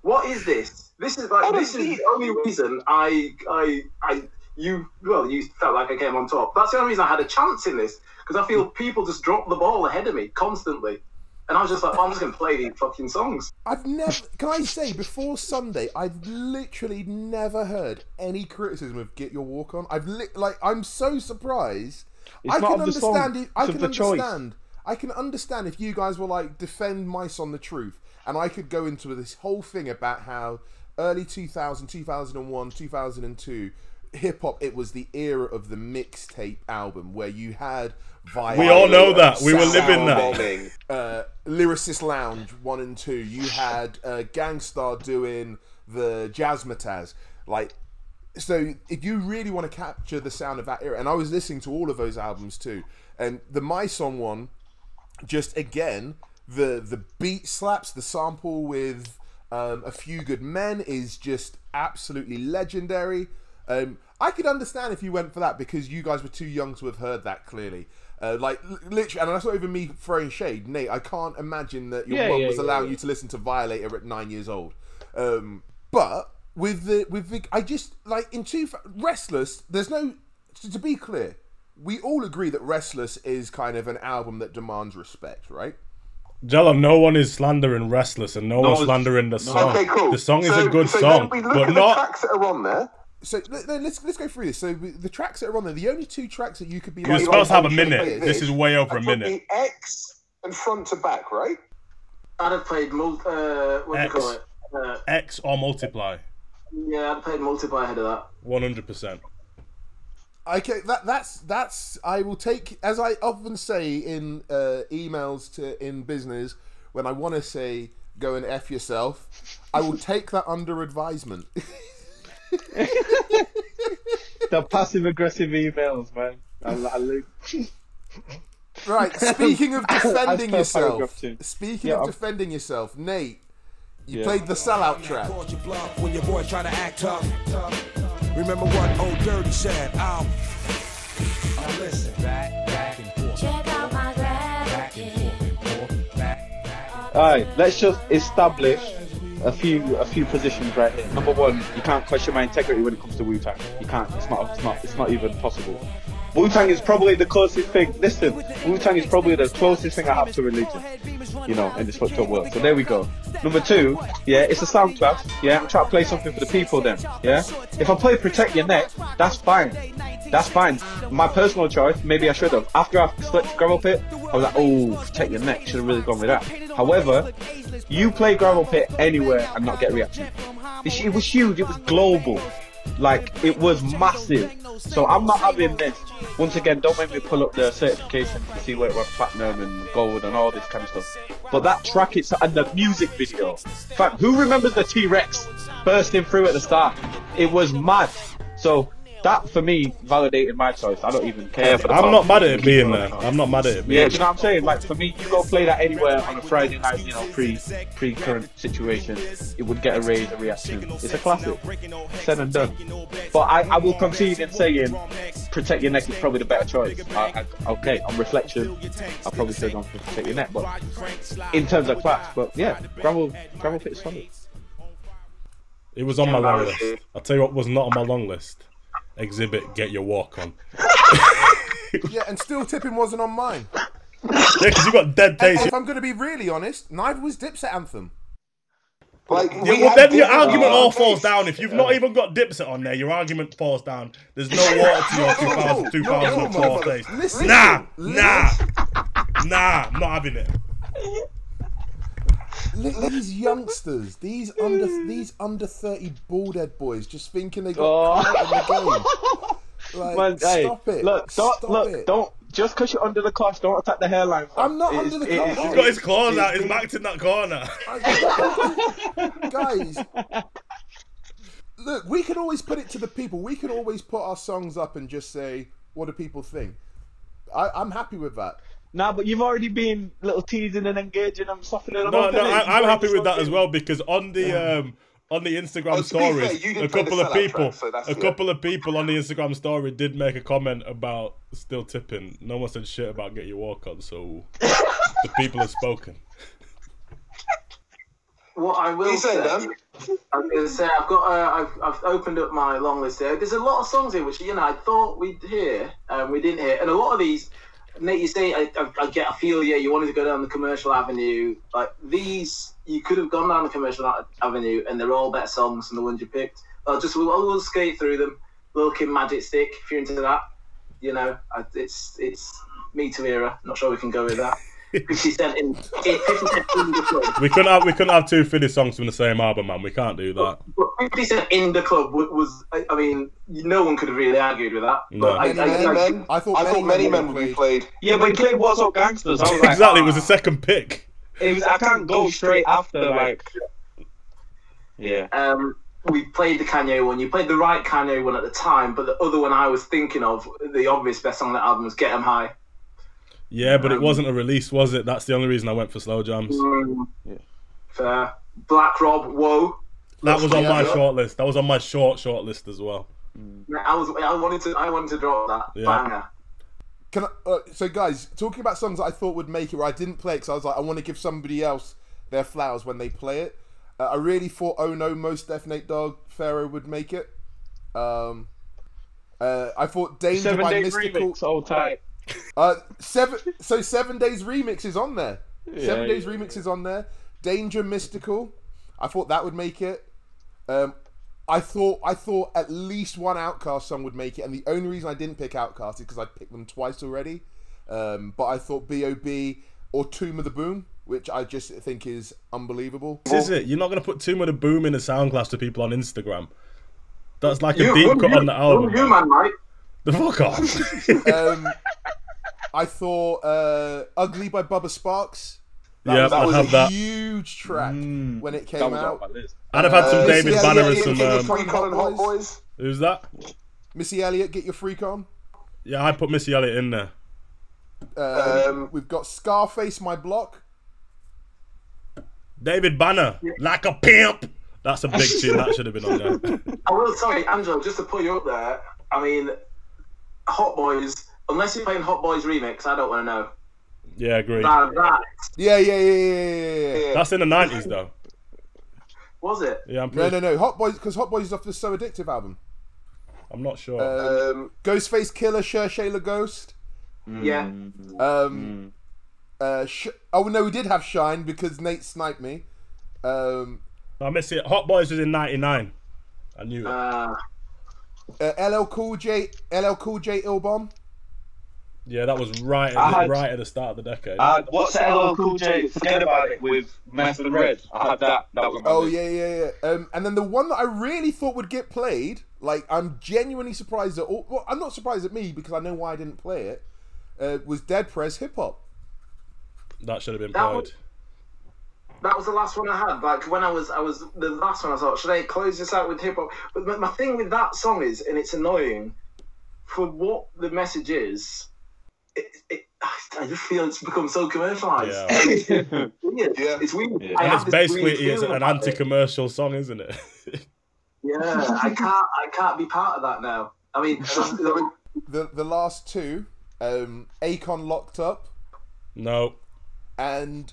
what is this? This is like this is the only reason I I I you well you felt like I came on top. That's the only reason I had a chance in this because I feel people just drop the ball ahead of me constantly, and I was just like, well, I'm just gonna play these fucking songs. I've never. Can I say before Sunday, I've literally never heard any criticism of "Get Your Walk On." I've li- like, I'm so surprised. It's I can of the song, understand. It, I can of the choice. understand. I can understand if you guys were like defend mice on the truth, and I could go into this whole thing about how early 2000, 2001, 2002 hip hop. It was the era of the mixtape album where you had. We all know that. We were living that. Bombing. uh, Lyricist Lounge one and two. You had uh, Gang Starr doing the Jazzmatazz. Like, so if you really want to capture the sound of that era, and I was listening to all of those albums too, and the My Song one, just again the the beat slaps, the sample with um, a few good men is just absolutely legendary. Um, I could understand if you went for that because you guys were too young to have heard that clearly. Uh, like li- literally, and that's not even me throwing shade, Nate. I can't imagine that your Yeah, mum yeah, was yeah, allowing you to listen to Violator at nine years old. Um, but with the with the, I just like in two Restless. There's no to, to be clear. We all agree that Restless is kind of an album that demands respect, right? Jello, no one is slandering Restless and no, one's one's- slandering the song. Okay, cool. The song is a good so song, Then we look but at the not. tracks that are on there. So let, let- let's let's go through this. So the tracks that are on there, the only two tracks that you could be You're like, supposed to have a oh, minute. shit, This is way over a minute. The X and front to back, right? I'd have played mul- uh, what do you X. call it? Uh, X or multiply. Yeah, I'd have played multiply ahead of that. One hundred percent. Okay, that that's that's I will take as I often say in uh, emails to in business when I want to say go and f yourself. I will take that under advisement. The passive aggressive emails, man. I, I right. Speaking of As defending per yourself, speaking Yeah, of I'm- defending yourself, Nate, you Yeah. played the sellout track. Called your bluff when your boy try to act tough. Remember what old Dirty said? I'll now listen. Back, back and forth. Check out my Back and forth. Back. Alright, let's just establish a few a few positions right here. Number one, you can't question my integrity when it comes to Wu Tang. You can't. It's not. It's not. It's not even possible. Wu Tang is probably the closest thing. Listen, Wu Tang is probably the closest thing I have to religion. You know, in this fucked up world. So there we go. Number two, yeah, it's a sound class. Yeah, I'm trying to play something for the people. Then, yeah. If I play Protect Your Neck, that's fine. That's fine. My personal choice, maybe I should have. After I selected Gravel Pit, I was like, oh, Protect Your Neck, should have really gone with that. However, you play Gravel Pit anywhere and not get reaction. It was huge, it was global. Like, it was massive. So I'm not having this. Once again, don't make me pull up the certification to see where it went platinum and gold and all this kind of stuff. But that track it's and the music video. In fact, who remembers the T-Rex bursting through at the start? It was mad. So that for me validated my choice. I don't even care for the I'm not mad at it being there. I'm not mad at it Yeah, being do you know what I'm saying? Like for me, you go play that anywhere on a Friday night, you know, pre pre current situation, it would get a raise, a reaction. It's a classic, said and done. But I, I will concede in saying, protect your neck is probably the better choice. I, I, okay, on reflection, I probably should have gone for protect your neck, but in terms of class, but yeah, gravel gravel pit is solid. It was on my long list. I'll tell you what was not on my long list. Xzibit, get your walk on. Yeah, and still tipping wasn't on mine. Yeah, because you got dead And taste. if I'm going to be really honest, neither was Dipset Anthem. Like, Yeah, we well, then your argument all taste. falls down. If you've not even got Dipset on there, your argument falls down. There's no water to your 2000, no, 2004 no, taste. listen, Nah, listen. nah, nah, I'm not having it. Look, these youngsters, these under these under thirty bald head boys, just thinking they got Oh. caught in the game. Like, Man, hey, stop it! look, don't stop look, it. don't just because you're under the cloth, don't attack the hairline. fam. I'm not It's- under the it- cloth. He's got his claws out. He's backed in that corner. guys. Look, we can always put it to the people. We can always put our songs up and just say, "What do people think?" I, I'm happy with that. Nah, but you've already been little teasing and engaging and softening them No, up. no, innit? I, I'm You've happy with that as well because on the um, on the Instagram Oh, to be fair, stories, a didn't play the couple of people, track, so a good. couple of people on the Instagram story did make a comment about still tipping. No one said shit about get your walk on, so the people have spoken. What I will say, Dan? I'm going to say I've got uh, I've, I've opened up my long list here. There's a lot of songs here which you know I thought we'd hear and we didn't hear, and a lot of these. Nate, you say I, I, I get a feel. Yeah, you wanted to go down the commercial avenue. Like these, you could have gone down the commercial avenue, and they're all better songs than the ones you picked. I'll just we'll, we'll skate through them. Kim Magic Stick, if you're into that, you know, it's it's Me to era. Not sure we can go with that. Fifty Cent in Fifty Cent in the club. We couldn't have we couldn't have two Philly songs from the same album, man. We can't do that. But 50 Cent in the club wa- was, I I mean, no one could have really argued with that. No. But I, Many I, Men, I, Men. I thought I Many thought many Men men would would be played. Yeah, but he played What's Up Gangsters. Like, Exactly, it was the second pick. It was, I can't go straight after, like. Yeah. um, we played the Kanye one. You played the right Kanye one at the time, but the other one I was thinking of, the obvious best song on that album was Get 'Em High. Yeah, but it wasn't a release, was it? That's the only reason I went for slow jams. Mm, Fair. Black Rob, Whoa. That was on my Yeah. short list. That was on my short short list as well. I was, I wanted to, I wanted to drop that Yeah. banger. Can I, uh, so, guys, talking about songs that I thought would make it, where I didn't play it because I was like, I want to give somebody else their flowers when they play it. Uh, I really thought, oh no, Mos Def Nate Dogg Pharoahe would make it. Um, uh, I thought Danger Seven by Days Mystikal. Remix, all tight. Uh, seven. So Seven Days Remix is on there. seven Days yeah, Remix is on there. Danger Mystikal. I thought that would make it. Um, I thought I thought at least one OutKast song would make it, and the only reason I didn't pick OutKast is because I picked them twice already. Um, but I thought B.O.B. or Tomb of the Boom, which I just think is unbelievable. This is it. You're not going to put too much of boom in a sound class to people on Instagram. That's like a You, deep you, cut on the album. you, man, Mike. The fuck off. Um, I thought uh, Ugly by Bubba Sparxxx. yeah, that I was have a that. huge track when it That came was on out. my list. I'd have had some Uh, David yeah, Banner yeah, and some. Um, Free Colin Hot Boys. who's that? Missy Elliott, get your freak on. Yeah, I put Missy Elliott in there. Um, Um, we've got Scarface, my block. David Banner, like a pimp. That's a big tune. That should have been on there. I will, sorry, Angelo, just to put you up there, I mean, Hot Boys, unless you're playing Hot Boys remix, I don't want to know. Yeah, agree. That, that Yeah, yeah, yeah, yeah, yeah, yeah. That's in the nineties though. was it? Yeah, I'm No, pretty. no, no. Hot Boys, because Hot Boys is off the So Addictive album. I'm not sure. Uh, Um, Ghostface Killah, Cher Shayla Ghost. Yeah. Um, uh, sh- oh no, we did have Shine because Nate sniped me. Um, I miss it. Hot Boys was in '99. I knew it. Uh, uh, LL Cool J, LL Cool J, Ill Bomb. Yeah, that was right, at, had- right at the start of the decade. Uh, what's the LL Cool J? Forget about it with Method and Red. I had that. That was my Oh list. yeah, yeah, yeah. Um, and then the one that I really thought would get played, like I'm genuinely surprised at all. Well, I'm not surprised at me because I know why I didn't play it. Uh, was Dead Prez Hip Hop. that should have been That played. was- that was the last one I had. Like when I was, I was the last one. I thought, should I close this out with hip hop? But my, my thing with that song is, and it's annoying, for what the message is. It, it, I just feel it's become so commercialized. Yeah. it's weird. Yeah. It's weird. Yeah. And it's basically weird it's an anti-commercial song, isn't it? Yeah, I can't. I can't be part of that now. I mean, The the last two, um, Akon Locked Up no. and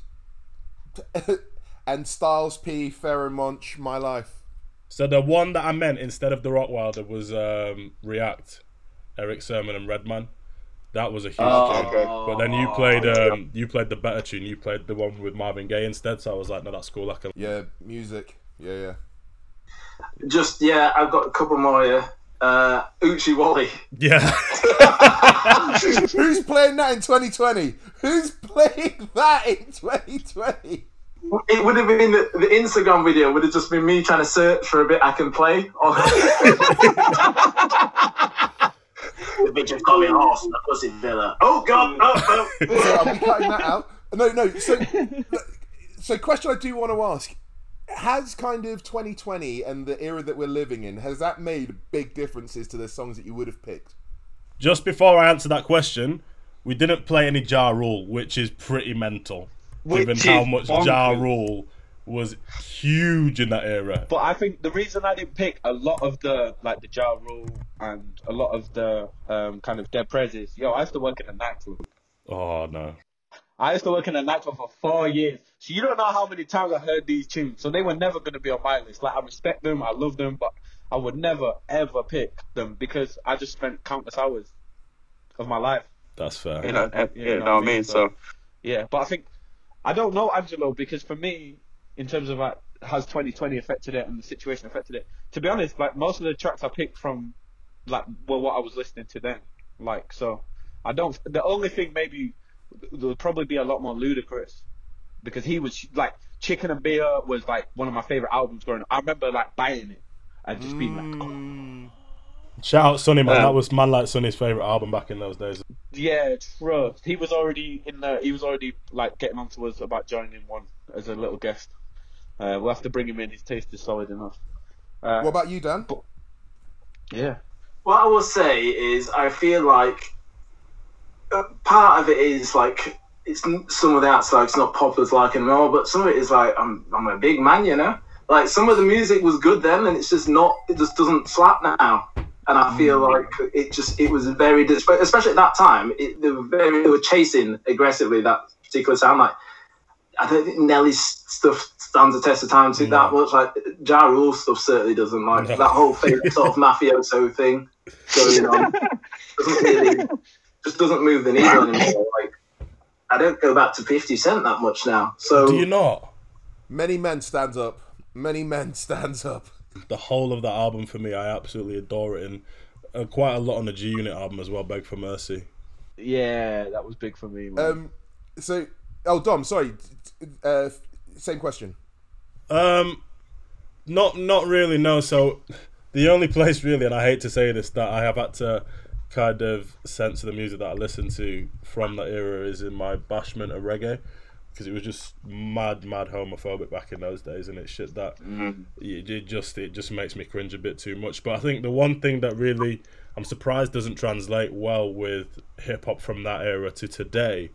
and Styles P, Pharoahe Monch, My Life. So the one that I meant instead of the Rockwilder was um, React, Erick Sermon and Redman. That was a huge Oh, tune. okay. But then you played um, you played the better tune. You played the one with Marvin Gaye instead. So I was like, no, that's cool. I can. Yeah, music. Yeah, yeah. just yeah, I've got a couple more here. Uh, Oochie Wally. Yeah. Who's playing that in 2020? Who's playing that in 2020? It would have been the, the Instagram video would have just been me trying to search for a bit I can play. On... the bitch has got me horse and the pussy villa. Oh god! Oh, oh. So are we cutting that out? No, no. So, so question I do want to ask: Has kind of 2020 and the era that we're living in has that made big differences to the songs that you would have picked? Just before I answer that question, we didn't play any Ja Rule, which is pretty mental, Which given how much bonkers. Ja Rule was huge in that era. But I think the reason I didn't pick a lot of the like the Ja Rule and a lot of the um, kind of Dead Prezes, yo, I used to work in a nightclub. Oh no. I used to work in a nightclub for four years. So you don't know how many times I heard these tunes. So they were never going to be on my list. Like I respect them, I love them, but I would never ever pick them because I just spent countless hours of my life. That's fair. You know, Yeah, you know what I mean? So- yeah, but I think I don't know Angelo because for me, in terms of like has 2020 affected it and the situation affected it. To be honest, like most of the tracks I picked from like were what I was listening to then. Like so, I don't. The only thing maybe there would probably be a lot more Ludacris because he was like Chicken and Beer was like one of my favorite albums growing up. I remember like buying it and just being like, oh, Shout out Sonny man, Um, that was Man Like Sonny's favorite album back in those days. Yeah, trust. He was already in the. He was already like getting on to us about joining one as a little guest. Uh, we'll have to bring him in. His taste is solid enough. Uh, What about you, Dan? yeah. What I will say is, I feel like uh, part of it is like it's some of the outside it's not popular to like anymore, but some of it is like I'm I'm a big man, you know. Like some of the music was good then, and it's just not. It just doesn't slap now. And I feel like it just it was very especially at that time. It, they were very they were chasing aggressively that particular sound. Like I don't think Nelly's stuff stands the test of time too that much. Like Ja Rule stuff certainly doesn't. Like No. that whole thing, sort of mafioso thing going on doesn't really just doesn't move the needle anymore. Like I don't go back to Fifty Cent that much now. So Do you not? Many men stands up. Many men stands up. The whole of that album for me, I absolutely adore it, and uh, quite a lot on the G Unit album as well. Beg for Mercy. Yeah, that was big for me. Man. Um, so, oh, Dom, sorry. Uh, same question. Um, not not really. No. So the only place really, and I hate to say this, that I have had to kind of censor the music that I listen to from that era is in my bashment of reggae because it was just mad, mad homophobic back in those days, and it's shit that it, it just it just makes me cringe a bit too much. But I think the one thing that really I'm surprised doesn't translate well with hip hop from that era to today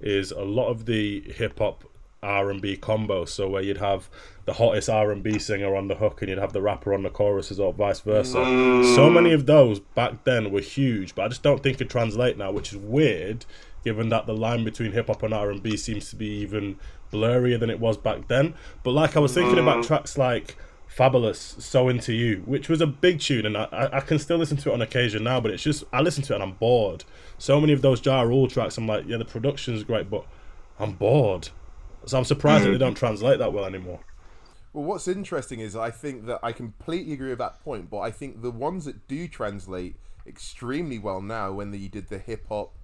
is a lot of the hip hop R and B combo. So where you'd have the hottest R and B singer on the hook and you'd have the rapper on the choruses or vice versa. So mm. many of those back then were huge, but I just don't think it translate now, which is weird given that the line between hip hop and R and B seems to be even blurrier than it was back then. But like I was thinking about mm. tracks like Fabolous, So Into You, which was a big tune, and I, I I can still listen to it on occasion now, but it's just, I listen to it and I'm bored. So many of those Ja Rule tracks, I'm like, yeah, the production's great, but I'm bored. So I'm surprised that they don't translate that well anymore. Well, what's interesting is I think that I completely agree with that point, but I think the ones that do translate extremely well now, when you did the hip hop,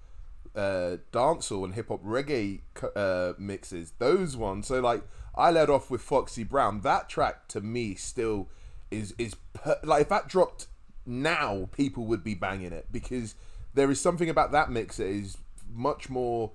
uh, dancehall and hip hop reggae uh, mixes, those ones. So like, I led off with Foxy Brown. That track to me still is is per- like if that dropped now, people would be banging it because there is something about that mix that is much more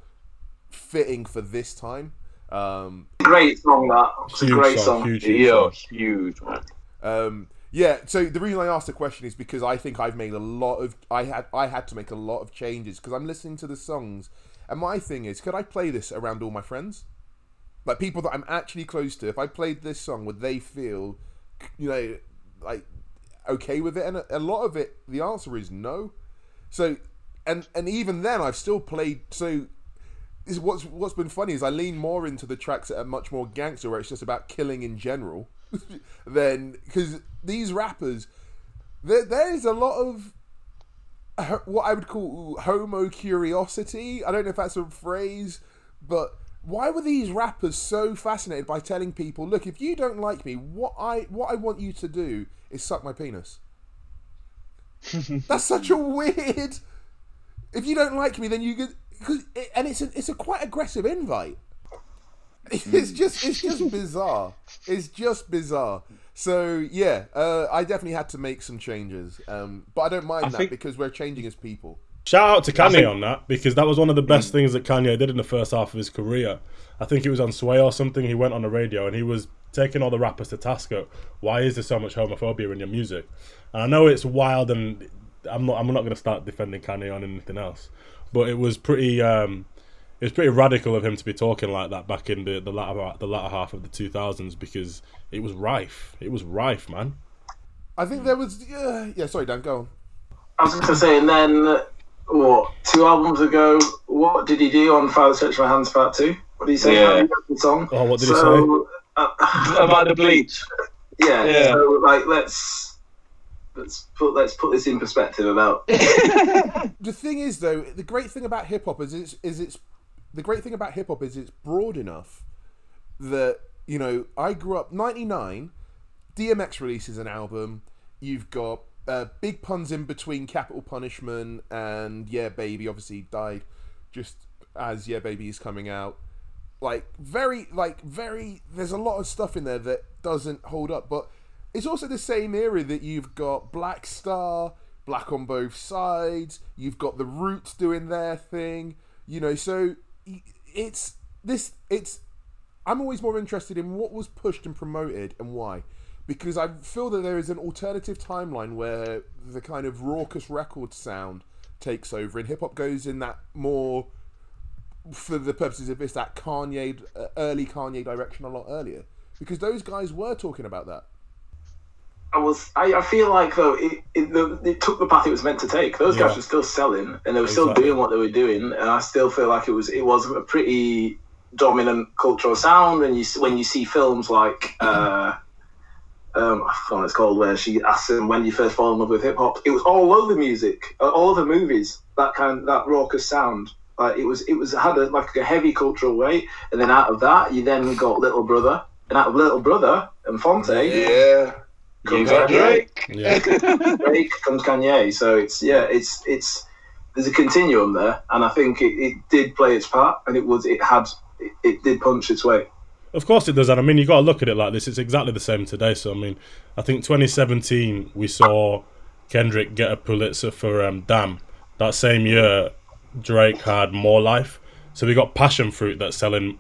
fitting for this time. Um, great song that. It's a great song, song. huge, huge Yo, song. huge man. Um, yeah. So the reason I asked the question is because I think I've made a lot of I had I had to make a lot of changes because I'm listening to the songs, and my thing is, could I play this around all my friends, like people that I'm actually close to? If I played this song, would they feel, you know, like okay with it? And a, a lot of it, the answer is no. So, and and even then, I've still played. So, is what's what's been funny is I lean more into the tracks that are much more gangster, where it's just about killing in general, than because these rappers, there there is a lot of what I would call homo curiosity. I don't know if that's a phrase, but why were these rappers so fascinated by telling people, look, if you don't like me, what I what I want you to do is suck my penis. That's such a weird. If you don't like me, then you get. Cause it, and it's a it's a quite aggressive invite. It's just it's just bizarre. It's just bizarre. So yeah, uh, I definitely had to make some changes, um, but I don't mind I that think- because we're changing as people. Shout out to Kanye think- on that because that was one of the best things that Kanye did in the first half of his career. I think it was on Sway or something. He went on the radio and he was taking all the rappers to task at why is there so much homophobia in your music? And I know it's wild and I'm not. I'm not going to start defending Kanye on anything else. But it was pretty. Um, it was pretty radical of him to be talking like that back in the the latter the latter half of the 2000s because it was rife. It was rife, man. I think there was. Yeah, yeah sorry, Dan. Go on. I was going to say, and then what? Two albums ago, what did he do on "Father Touch My Hands" Part Two? What did he say? Yeah. How did he get the song. Oh, what did he so, uh, About the bleach. yeah, Yeah. So, like, let's let's put let's put this in perspective about The thing is, though, the great thing about hip hop is it's is it's the great thing about hip hop is it's broad enough that you know I grew up '99. DMX releases an album. You've got uh, Big Pun's in between Capital Punishment and Yeah Baby. Obviously died just as Yeah Baby is coming out. Like very, like very. There's a lot of stuff in there that doesn't hold up, but it's also the same era that you've got Black Star, Black on both sides. You've got the Roots doing their thing. You know, so it's this. It's. I'm always more interested in what was pushed and promoted and why, because I feel that there is an alternative timeline where the kind of Rawkus record sound takes over and hip hop goes in that more for the purposes of this that Kanye uh, early Kanye direction a lot earlier because those guys were talking about that. I was. I, I feel like though it, it, the, it took the path it was meant to take. Those Yeah. guys were still selling, and they were still doing what they were doing. And I still feel like it was it was a pretty dominant cultural sound. And you when you see films like uh, um, I forgot what it's called, where she asks him when you first fall in love with hip hop. It was all over music, uh, all over movies. That kind, that Rawkus sound. Like it was, it was it had a, like a heavy cultural weight. And then out of that, you then got Little Brother, and out of Little Brother and Phonte, Yeah. You got Kanye. Drake. Yeah. Drake comes Kanye. So it's yeah, it's it's there's a continuum there, and I think it, it did play its part, and it was it had it, it did punch its way. Of course it does, and I mean you got to look at it like this. It's exactly the same today. So I mean, I think 2017 we saw Kendrick get a Pulitzer for um, "Damn." That same year, Drake had "More Life." So we got Passion Fruit that's selling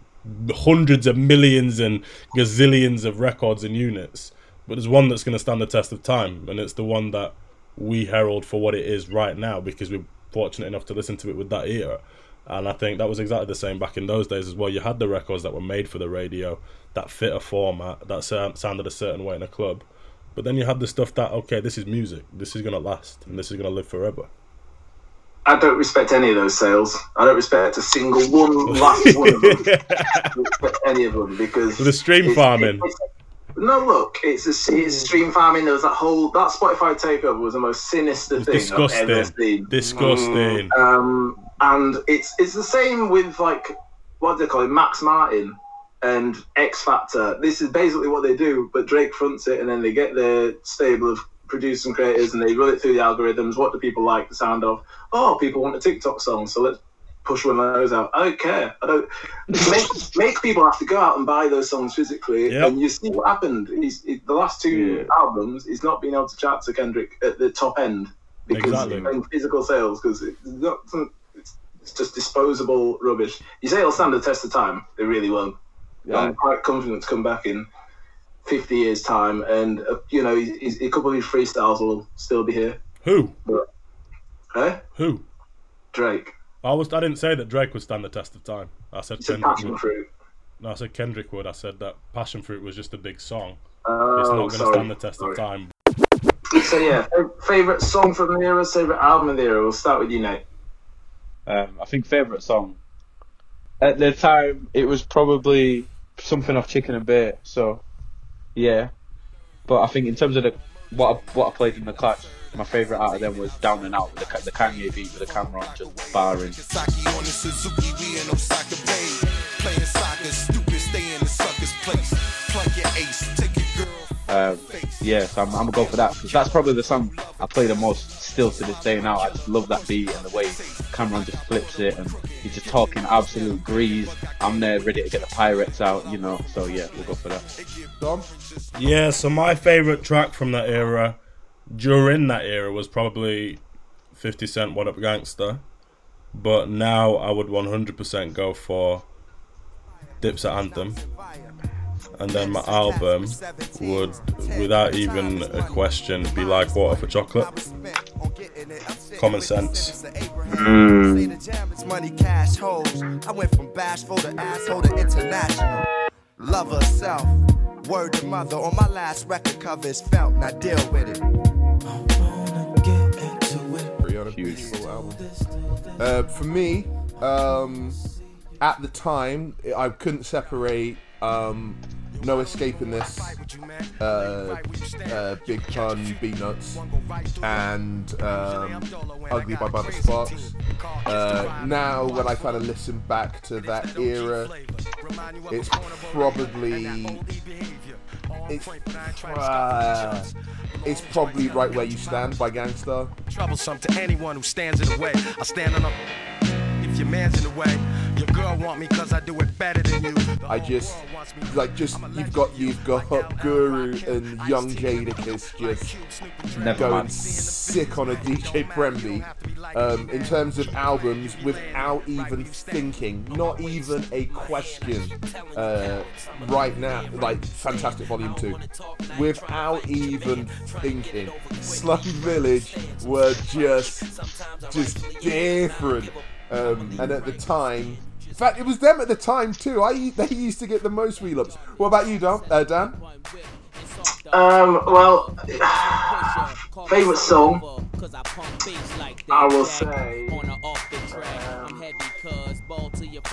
hundreds of millions and gazillions of records and units. But there's one that's going to stand the test of time, and it's the one that we herald for what it is right now because we're fortunate enough to listen to it with that ear. And I think that was exactly the same back in those days as well. You had the records that were made for the radio, that fit a format, that sounded a certain way in a club. But then you had the stuff that, okay, this is music, this is going to last, and this is going to live forever. I don't respect any of those sales. I don't respect a single one, last one of them. I don't respect any of them because The stream it's- farming. it's- no, look, it's a, it's stream farming. There was that whole that Spotify takeover was the most sinister thing I've ever Disgusting. seen. Disgusting. Um, and it's it's the same with like what do they call it, Max Martin and X Factor. This is basically what they do, but Drake fronts it, and then they get their stable of producers and creators, and they run it through the algorithms. What do people like the sound of? Oh, people want a TikTok song, so let's push one of those out. I don't care. I don't make make people have to go out and buy those songs physically, Yep. and you see what happened. He's, he, the last two Yeah. albums, he's not been able to chart to Kendrick at the top end because Exactly. in physical sales because it's not it's, just disposable rubbish. You say it'll stand the test of time, it really won't. Yeah. I'm quite confident to come back in 50 years time, and uh, you know, he's, a couple of his freestyles will still be here. Who? Eh? Who? Drake, I was. I didn't say that Drake would stand the test of time. I said it's a Kendrick passion would. fruit. No, I said Kendrick would. I said that Passion Fruit was just a big song. Oh, It's not going to stand the test Sorry. of time. So yeah, favorite song from the era, favorite album of the era. We'll start with you, Nate. Um, I think favorite song at the time it was probably something off Chicken and Beer. So yeah, but I think in terms of the what I, what I played in the clutch, my favorite out of them was Down and Out, the, the Kanye beat with the camera on, just barring. Saki on the Suzuki, we in Osaka Bay. Playing soccer, stupid, stay in the sucker's place. Plug your ace, take your girl. Um, yeah, so I'm, I'm gonna go for that because that's probably the song I play the most still to this day now. I just love that beat and the way Cam'ron just flips it and he's just talking absolute grease. I'm there ready to get the pirates out, you know. So yeah, we'll go for that. Dom, Yeah, so my favourite track from that era, during that era, was probably 50 Cent What Up Gangster. But now I would 100% go for Dipset Anthem. And then my album would, without even a question, be like Water for Chocolate. common sense. Money, cash, hoes. I went from bashful to asshole to international. Love herself. Word to mother on my last record cover is felt. Now deal with it. Rihanna, beautiful album. Uh, for me, um, at the time, I couldn't separate um, No Escaping This, uh, uh, Big Pun, Beatnuts, and um, Ugly by Bubba Sparxxx. Uh, now, when I kind of listen back to that era, it's probably. It's, uh, it's probably right where you stand by Gang Starr. Troublesome to anyone who stands in the way. I stand on a. If your man's in the way, your girl want me cause I do it better than you. I just like just you've got you've got Guru and Young Jadakiss just Never going mind. sick on a DJ Premby um, in terms of albums without even thinking, not even a question. Uh, right now, like Fantastic Volume Two, without even thinking, Slum Village were just just different. Um, and at the time, in fact, it was them at the time too. I they used to get the most wheel-ups. What about you, Dan? Uh, Dan? Um, well, favorite song, I will say. um,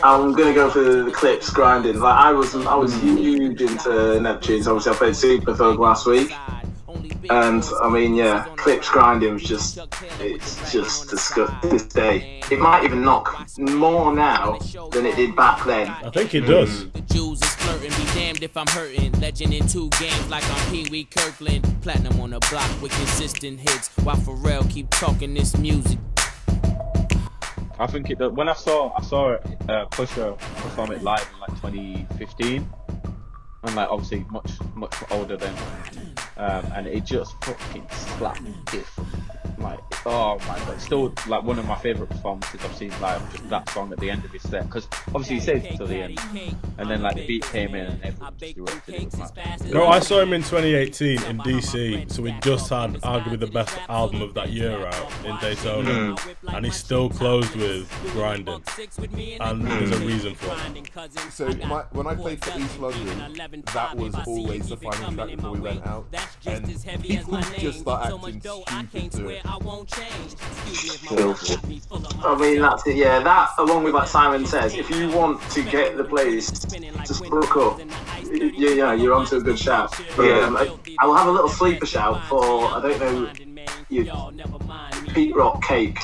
I'm gonna go for the Clipse grinding. Like I was, I was huge into Neptunes. Obviously, I played Super Thug last week, and I mean, yeah, Clipse grinding was just, it's just disgusting. This day, it might even knock more now than it did back then. I think it does. The Jews is flirting, be damned if I'm hurting. Legend in two games like I'm Pee Wee Kirkland. Platinum on the block with consistent hits. While Pharrell keep talking this music. I think it. does. When I saw I saw it, uh, Pusha perform it live in like 2015, and like obviously much much older than, um, and it just fucking slapped different. Like oh my god, it's still like one of my favorite performances I've seen live. Just that song at the end of his set, because obviously he saved it till the end, and then like the beat came in and everyone just erupted. It was mad. No, I saw him in 2018 in DC, so we just had arguably the best album of that year out in Daytona, and he still closed with Grinding, and there's a reason for it. So my, when I played for East London, that was always the final track before we went out, and people just start acting stupid to it. I won't change. I mean, that's it. Yeah, that along with like Simon says, if you want to get the place to brook up, you, you know, you're onto a good shout. But, um, I, I will have a little sleeper shout for I don't know, you, Pete Rock Cake.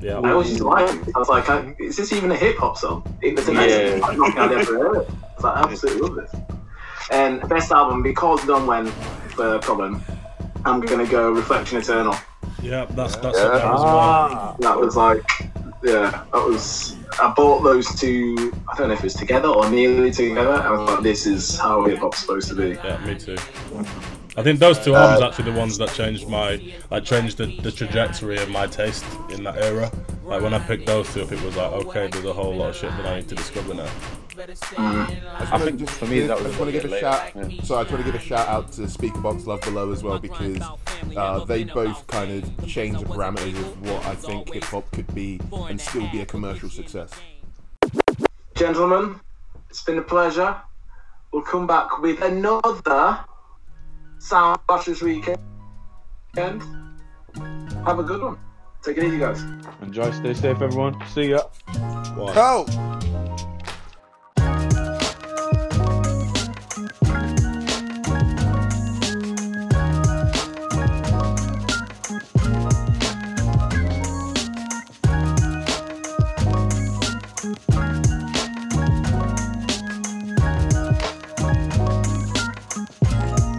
Yeah. I always used to like. I was like, I, is this even a hip hop song? It was the nicest Yeah. hip hop song I'd ever heard. I was like, I absolutely love this. And best album because Done When for Problem. I'm mm. gonna go Reflection Eternal. Yeah, that's that's up there as well. Ah. That was like, yeah, that was. I bought those two. I don't know if it's together or nearly together. And I was like, this is how hip hop's supposed to be. Yeah, me too. I think those two albums are actually the ones that changed my, like, changed the, the trajectory of my taste in that era. Like when I picked those two up, it was like, okay, there's a whole lot of shit that I need to discover now. I, I think just for me give- that I was just want to give a shout. yeah. So I just want to give a shout out to Speakerboxxx Love Below as well because uh, they both kind of change the parameters of what I think hip hop could be and still be a commercial success. Gentlemen, it's been a pleasure. We'll come back with another Sound Bashers weekend. Have a good one. Take it easy, guys. Enjoy, stay safe, everyone. See ya. Why? Oh.